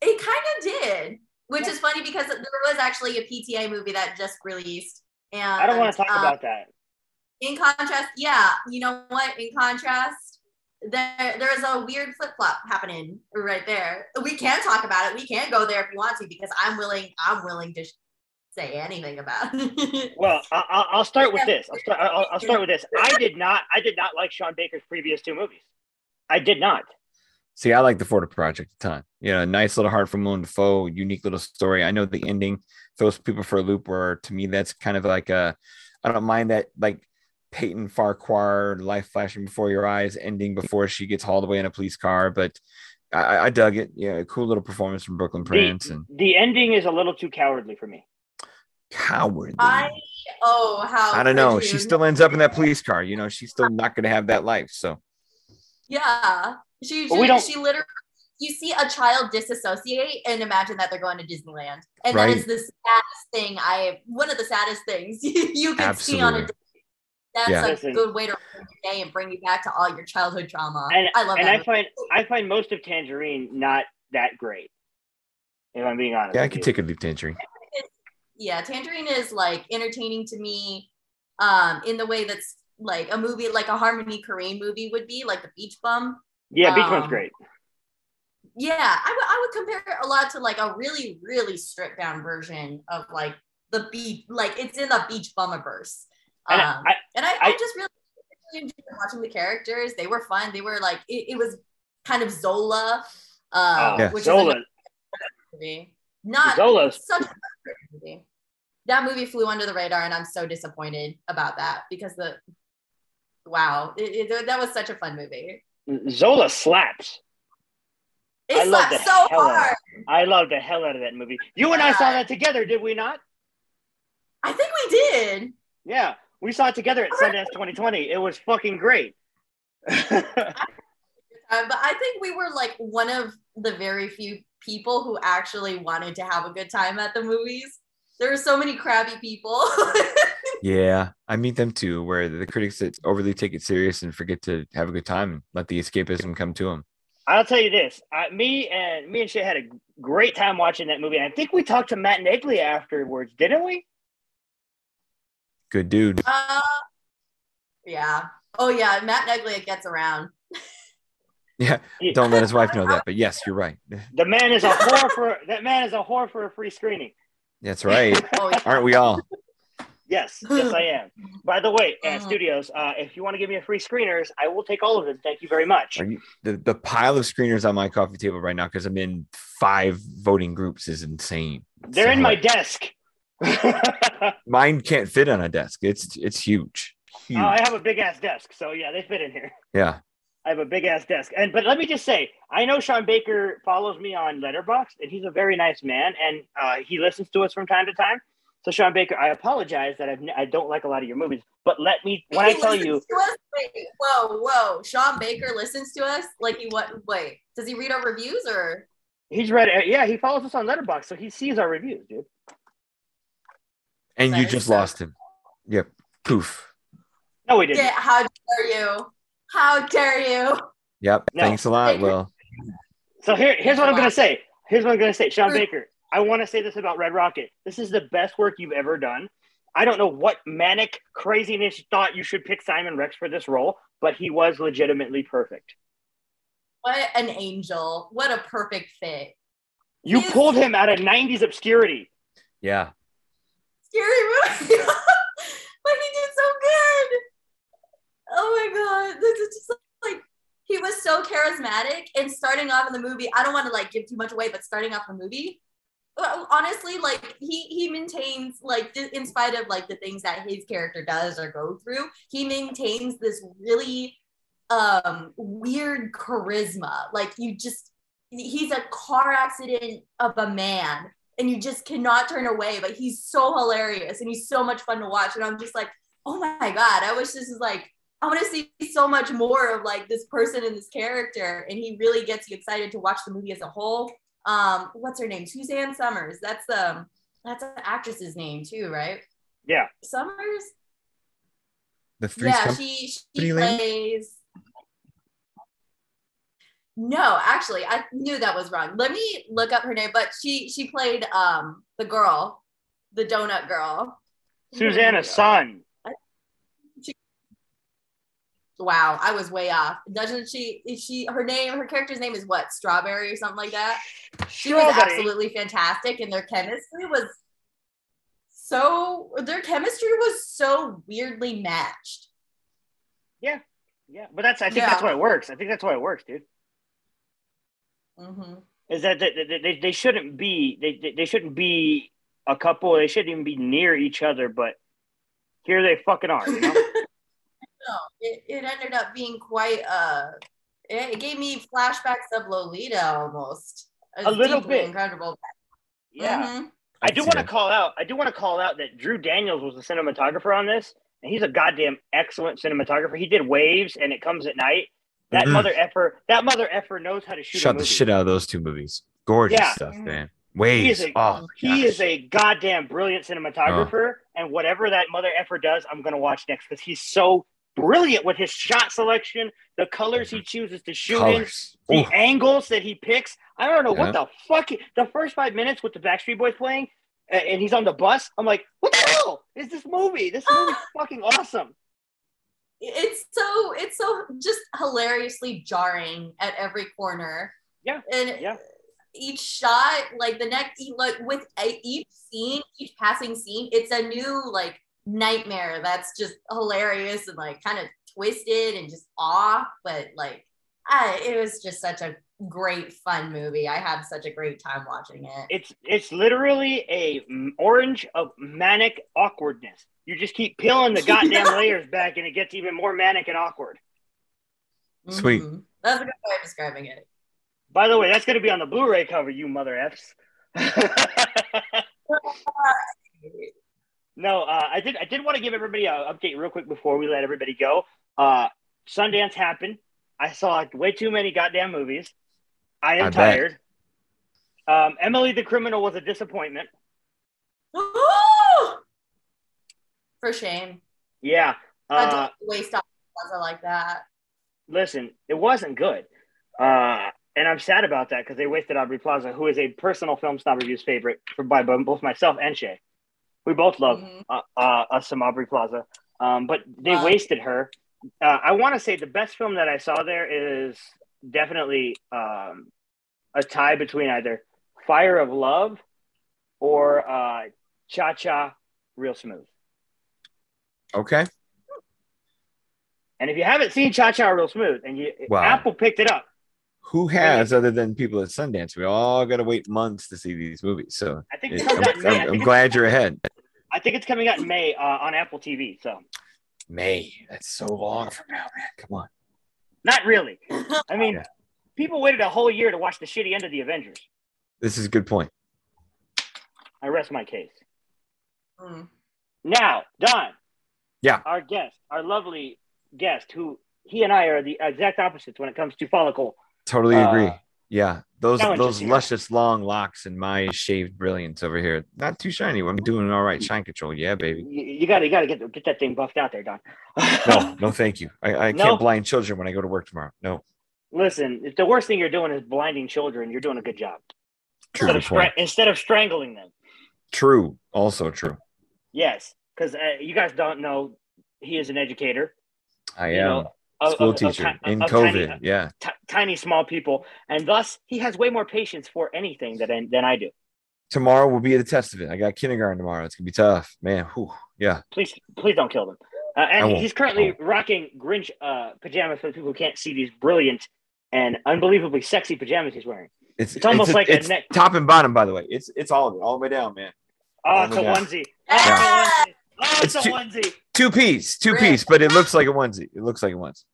It kind of did, which is funny because there was actually a PTA movie that just released. And I don't want to talk um, about that. in contrast, yeah, you know what? In contrast, there there's a weird flip flop happening right there. We can talk about it. We can go there if you want to because I'm willing. I'm willing to sh- say anything about it. Well, I- I'll, I'll start with this. I'll start, I'll, I'll start with this. I did not. I did not like Sean Baker's previous two movies. I did not. See, I like the Florida Project a ton. You know, nice little heart from Willem Dafoe, unique little story. I know the ending throws people for a loop. Where to me, that's kind of like a, I don't mind that like Peyton Farquhar, life flashing before your eyes, ending before she gets hauled away in a police car. But I, I dug it. Yeah, cool little performance from Brooklynn Prince The, and the ending is a little too cowardly for me. cowardly. I oh how I don't know. could She still ends up in that police car. You know, she's still not going to have that life. So yeah she But we she, don't- she literally you see a child disassociate and imagine that they're going to Disneyland and that Right. is the saddest thing I one of the saddest things you can see on a Absolutely. That's Yeah. a Listen. good way to ruin your day and bring you back to all your childhood trauma. And I love and that. I find I find most of Tangerine not that great. If I'm being honest. yeah, I with could take a leap tangerine. yeah, Tangerine is like entertaining to me um in the way that's like a movie like a Harmony Korine movie would be, like the Beach Bum. Yeah, Beach Bum's um, great. Yeah, I would I would compare it a lot to like a really, really stripped down version of like the beach, like it's in the Beach Bummiverse. And Um, I, and I, I, I- just really, really enjoyed watching the characters. They were fun. They were like it, it was kind of Zola, um, oh, Yeah. which Zola, is a movie. Not Zola's such a movie. That movie flew under the radar, and I'm so disappointed about that because the wow, it, it- that was such a fun movie. Zola slaps. It I love slapped the so hell out of hard. I love the hell out of that movie. You and I saw that together, did we not? I think we did. Yeah, we saw it together at Sundance 2020. It was fucking great. Uh, but I think we were like one of the very few people who actually wanted to have a good time at the movies. There were so many crabby people. Yeah, I meet them too, where the critics that overly take it serious and forget to have a good time and let the escapism come to them. I'll tell you this: I, me and me and Shay had a great time watching that movie. And I think we talked to Matt Neglia afterwards, didn't we? Good dude. uh, yeah. Oh yeah, Matt Neglia gets around. Yeah, don't let his wife know that. But yes, you're right. The man is a whore for that man is a whore for a free screening. That's right. Oh yeah. Aren't we all? Yes, yes, I am. By the way, uh, Mhm. studios, uh, if you want to give me a free screeners, I will take all of them. Thank you very much. Are you, the the pile of screeners on my coffee table right now because I'm in five voting groups is insane. They're in my desk. Mine can't fit on a desk. It's it's huge. Huge. I have a big ass desk, so yeah, they fit in here. yeah. I have a big ass desk. And but let me just say, I know Sean Baker follows me on Letterboxd, and he's a very nice man, and uh, he listens to us from time to time. So Sean Baker, I apologize that I've, n- I don't like a lot of your movies, but let me when I tell you. Wait, whoa, whoa. Sean Baker listens to us? Like he what wait, does he read our reviews or he's read. Yeah, he follows us on Letterboxd, so he sees our reviews, dude. And you just so- lost him. Yep. Poof. No, we didn't. Yeah, how dare you? How dare you? Yep. No. Thanks a lot, Baker. Will. So here, here's what I'm gonna say. Here's what I'm gonna say. Sean Baker, I want to say this about Red Rocket. This is the best work you've ever done. I don't know what manic craziness thought you should pick Simon Rex for this role, but he was legitimately perfect. What an angel. What a perfect fit. You He's- pulled him out of 90s obscurity. Yeah. Scary movie. but he did so good. Oh my god. This is just like he was so charismatic and starting off in the movie, I don't want to like give too much away, but starting off the movie, honestly, like he he maintains like in spite of like the things that his character does or go through, he maintains this really um weird charisma. Like you just he's a car accident of a man and you just cannot turn away. But he's so hilarious and he's so much fun to watch. And I'm just like, oh my god, I wish this is like I want to see so much more of like this person and this character, and he really gets you excited to watch the movie as a whole. Um, what's her name? Suzanne Somers. That's the that's an actress's name too, right? Yeah. Summers. The three yeah, she she Pretty Lady? plays. No, actually, I knew that was wrong. Let me look up her name. But she she played um the girl, the donut girl. Suzanna Son. Wow, I was way off. Doesn't she? Is she her name? Her character's name is what? Strawberry or something like that. She was absolutely fantastic, and their chemistry was so. Their chemistry was so weirdly matched. Yeah, yeah, but that's I think Yeah. that's why it works. I think that's why it works, dude. Hmm Is that they, they, they, they shouldn't be they, they they shouldn't be a couple. They shouldn't even be near each other, but here they fucking are. You know? No, it, it ended up being quite. Uh, it, it gave me flashbacks of Lolita almost. It A little bit. incredible. yeah. Mhm. I do want to call out. I do want to call out that Drew Daniels was the cinematographer on this, and he's a goddamn excellent cinematographer. He did Waves and It Comes at Night. That Mhm. mother effer, that mother effer knows how to shoot. a Shut the shit out of those two movies. Gorgeous Yeah. stuff, Mhm. man. He is a oh, he is a goddamn brilliant cinematographer, and whatever that mother effer does, I'm gonna watch next because he's so brilliant with his shot selection, the colors he chooses to shoot in, the Ooh. angles that he picks. I don't know what the fuck. he- the first five minutes with the Backstreet Boys playing, and he's on the bus. I'm like, what the hell is this movie? This movie's fucking awesome. It's so it's so just hilariously jarring at every corner. Yeah, and yeah. each shot, like the next, like with each scene, each passing scene, it's a new like nightmare that's just hilarious and like kind of twisted and just off. But like, I, it was just such a great fun movie. I had such a great time watching it. It's it's literally a orange of manic awkwardness. You just keep peeling the goddamn layers back, and it gets even more manic and awkward. Sweet. Mhm. That's a good way of describing it. By the way, that's going to be on the Blu-ray cover, you mother f's. no, uh, I did. I did want to give everybody an update real quick before we let everybody go. Uh, Sundance happened. I saw way too many goddamn movies. I am I tired. Um, Emily the Criminal was a disappointment. For shame. Yeah. I Uh, don't waste off plaza like that. listen, it wasn't good. Uh, and I'm sad about that because they wasted Aubrey Plaza, who is a personal film snob reviews favorite for by both myself and Shay. We both love Mhm. uh, uh, us some Aubrey Plaza, um, but they Wow. wasted her. Uh, I want to say the best film that I saw there is definitely um, a tie between either Fire of Love or uh, Cha Cha Real Smooth. Okay. And if you haven't seen Cha Cha Real Smooth and you Wow. Apple picked it up, Who has other than people at Sundance? We all got to wait months to see these movies. So I think it- it comes I'm, out. I I'm- think I'm glad you're ahead. I think it's coming out in May uh, on Apple TV. So May. That's so long from now, man. Come on. not really. I mean, Yeah. People waited a whole year to watch the shitty end of the Avengers. This is a good point. I rest my case. Mm. Now, Don. Yeah. Our guest, our lovely guest, who he and I are the exact opposites when it comes to follicle. Totally uh, agree. Yeah, those those here. luscious long locks and my shaved brilliance over here. Not too shiny. I'm doing all right. Shine control. Yeah, baby. You, you gotta, you gotta get get that thing buffed out there, Don. No, no, thank you. I, I No. can't blind children when I go to work tomorrow. No. Listen, if the worst thing you're doing is blinding children. You're doing a good job. True. Instead of, stra- instead of strangling them. True. Also true. Yes, because uh, you guys don't know he is an educator. I You am know, of- school of teacher ti- in COVID. Tiny, yeah. ti- tiny, small people, and thus he has way more patience for anything than than I do. Tomorrow will be the test of it. I got kindergarten tomorrow. It's gonna be tough, man. Whew. Yeah. Please, please don't kill them. Uh, and he's currently rocking Grinch uh, pajamas for the people who can't see these brilliant and unbelievably sexy pajamas he's wearing. It's It's almost a- like a neck- top and bottom, by the way. It's it's all of it, all the way down, man. Oh, Oh it's a God. onesie. Oh, it's a onesie. Oh, it's, It's a onesie. Two piece, two Rick. piece, but it looks like a onesie. It looks like a onesie.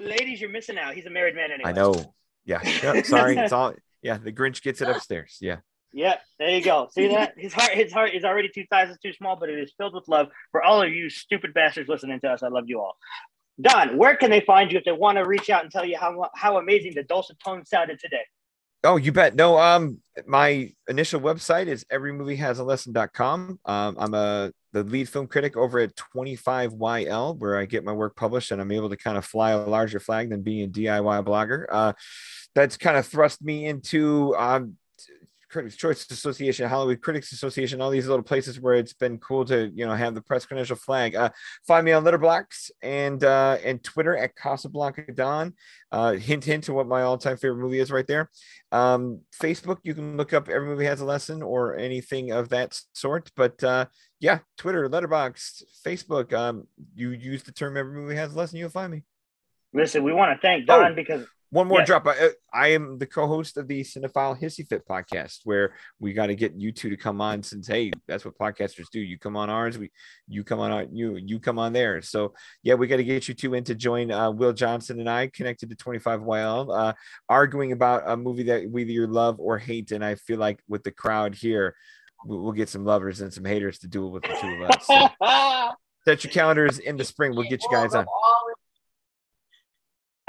Ladies, you're missing out. He's a married man anyway. I know. Yeah. Yep, sorry. It's all. Yeah. The Grinch gets it upstairs. Yeah. Yeah, there you go. See that? His heart, his heart is already two sizes too small, but it is filled with love for all of you stupid bastards listening to us. I love you all. Don, where can they find you if they want to reach out and tell you how how amazing the dulcet tones sounded today? Oh, you bet. No, um, my initial website is everymoviehasalesson.com. Um, I'm a the lead film critic over at 25YL, where I get my work published, and I'm able to kind of fly a larger flag than being a DIY blogger. Uh, that's kind of thrust me into um, Critics Choice Association, Hollywood Critics Association, all these little places where it's been cool to you know have the press credential flag. Uh, find me on Letterboxd and uh, and Twitter at Casablanca Don. Uh, hint hint to what my all time favorite movie is right there. Um, Facebook, you can look up Every Movie Has a Lesson or anything of that sort. But uh, yeah, Twitter, Letterboxd, Facebook. Um, you use the term Every Movie Has a Lesson, you'll find me. Listen, we want to thank Don Oh. because One more drop. I, I am the co-host of the Cinephile Hissy Fit podcast, where we got to get you two to come on. Since hey, that's what podcasters do. You come on ours, we you come on our, you you come on there. So yeah, we got to get you two in to join uh, Will Johnson and I, connected to 25YL, uh, arguing about a movie that we either love or hate. And I feel like with the crowd here, we- we'll get some lovers and some haters to do it with the two of us. So set your calendars in the spring. We'll get you guys on.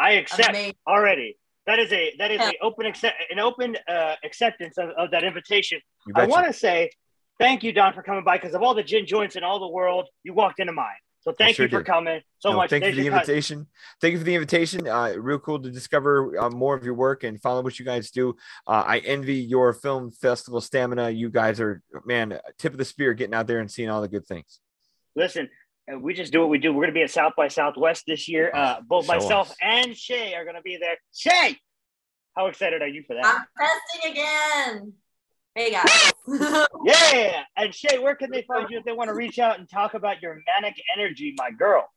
I accept Amazing. already. That is a that is a open accept an open uh, acceptance of, of that invitation. I want to say thank you, Don, for coming by because of all the gin joints in all the world, you walked into mine. So thank sure you for did. coming so No, much. Thank you for the your cut. invitation. Thank you for the invitation. Uh, real cool to discover uh, more of your work and follow what you guys do. Uh, I envy your film festival stamina. You guys are, man, tip of the spear getting out there and seeing all the good things. Listen, uh, we just do what we do. We're going to be at South by Southwest this year. Uh, both Show myself us. and Shay are going to be there. Shay, how excited are you for that? I'm testing again. Hey guys. yeah. And Shay, where can they find you if they want to reach out and talk about your manic energy, my girl?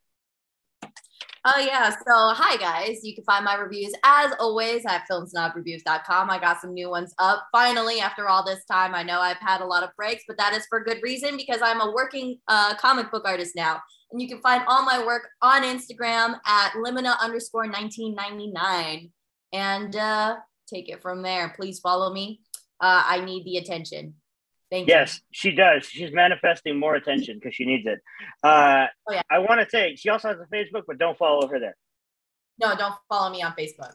Oh yeah. So hi guys. You can find my reviews as always at filmsnobreviews.com. I got some new ones up finally after all this time. I know I've had a lot of breaks, but that is for good reason because I'm a working uh, comic book artist now. And you can find all my work on Instagram at limina underscore 1999 and uh, take it from there. Please follow me. Uh, I need the attention. Thank Yes, she does. She's manifesting more attention because she needs it. Uh, Oh, yeah. I want to say she also has a Facebook, but don't follow her there. No, don't follow me on Facebook.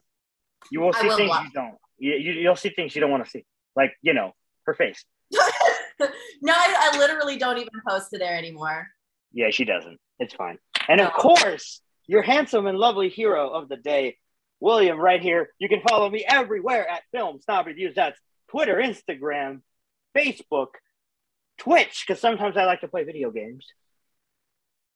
You will see will things you don't. You, you, you'll see things you don't want to see, like you know her face. no, I, I literally don't even post to there anymore. Yeah, she doesn't. It's fine. And of course, your handsome and lovely hero of the day, William, right here. You can follow me everywhere at Film Snob Reviews. That's Twitter, Instagram, Facebook, Twitch, because sometimes I like to play video games.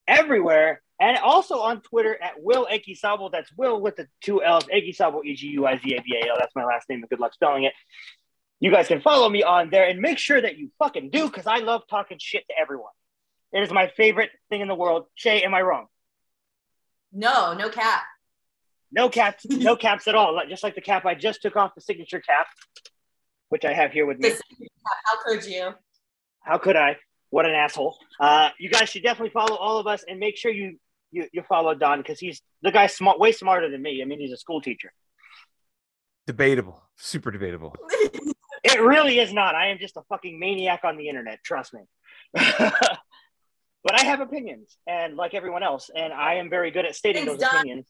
Everywhere. And also on Twitter at Will Eguizabal. That's Will with the two L's. Eguizabal, E G U I Z A B A L. That's my last name, and good luck spelling it. You guys can follow me on there and make sure that you fucking do because I love talking shit to everyone. It is my favorite thing in the world. Shay, am I wrong? No, no cap. No caps, no caps at all. Just like the cap I just took off the signature cap, which I have here with me. How could you? How could I? What an asshole. Uh, you guys should definitely follow all of us and make sure you you, you follow Don because he's the guy's smart, way smarter than me. I mean, he's a school teacher. Debatable, super debatable. It really is not. I am just a fucking maniac on the internet. Trust me. but I have opinions, and like everyone else, and I am very good at stating Thanks, those Don. opinions.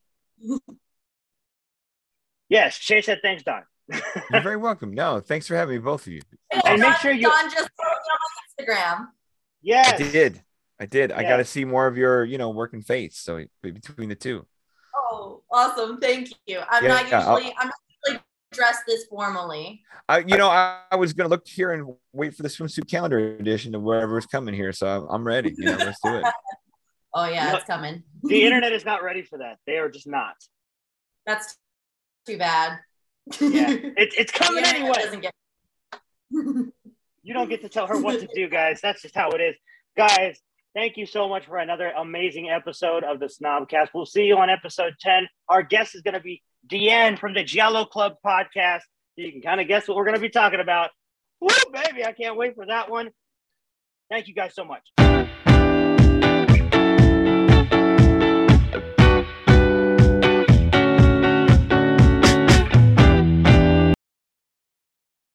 yes, Shay said thanks, Don. You're very welcome. No, thanks for having me, both of you. And make sure you- Don just followed on Instagram. Yes. I did. I did. I got to see more of your, you know, working face. So between the two. Oh, awesome! Thank you. I'm Yeah, not yeah, I'll- usually I'm not usually dressed this formally. I, you know, I, I was gonna look here and wait for the swimsuit calendar edition of whatever's coming here. So I'm, I'm ready. You know, let's do it. Oh yeah, No. it's coming. The internet is not ready for that. They are just not. That's too bad. Yeah. It's it's coming internet anyway. get- You don't get to tell her what to do, guys. That's just how it is. Guys, thank you so much for another amazing episode of the Snobcast. We'll see you on episode 10. Our guest is going to be Deanne from the Jello Club podcast. You can kind of guess what we're going to be talking about. Woo, baby. I can't wait for that one. Thank you guys so much.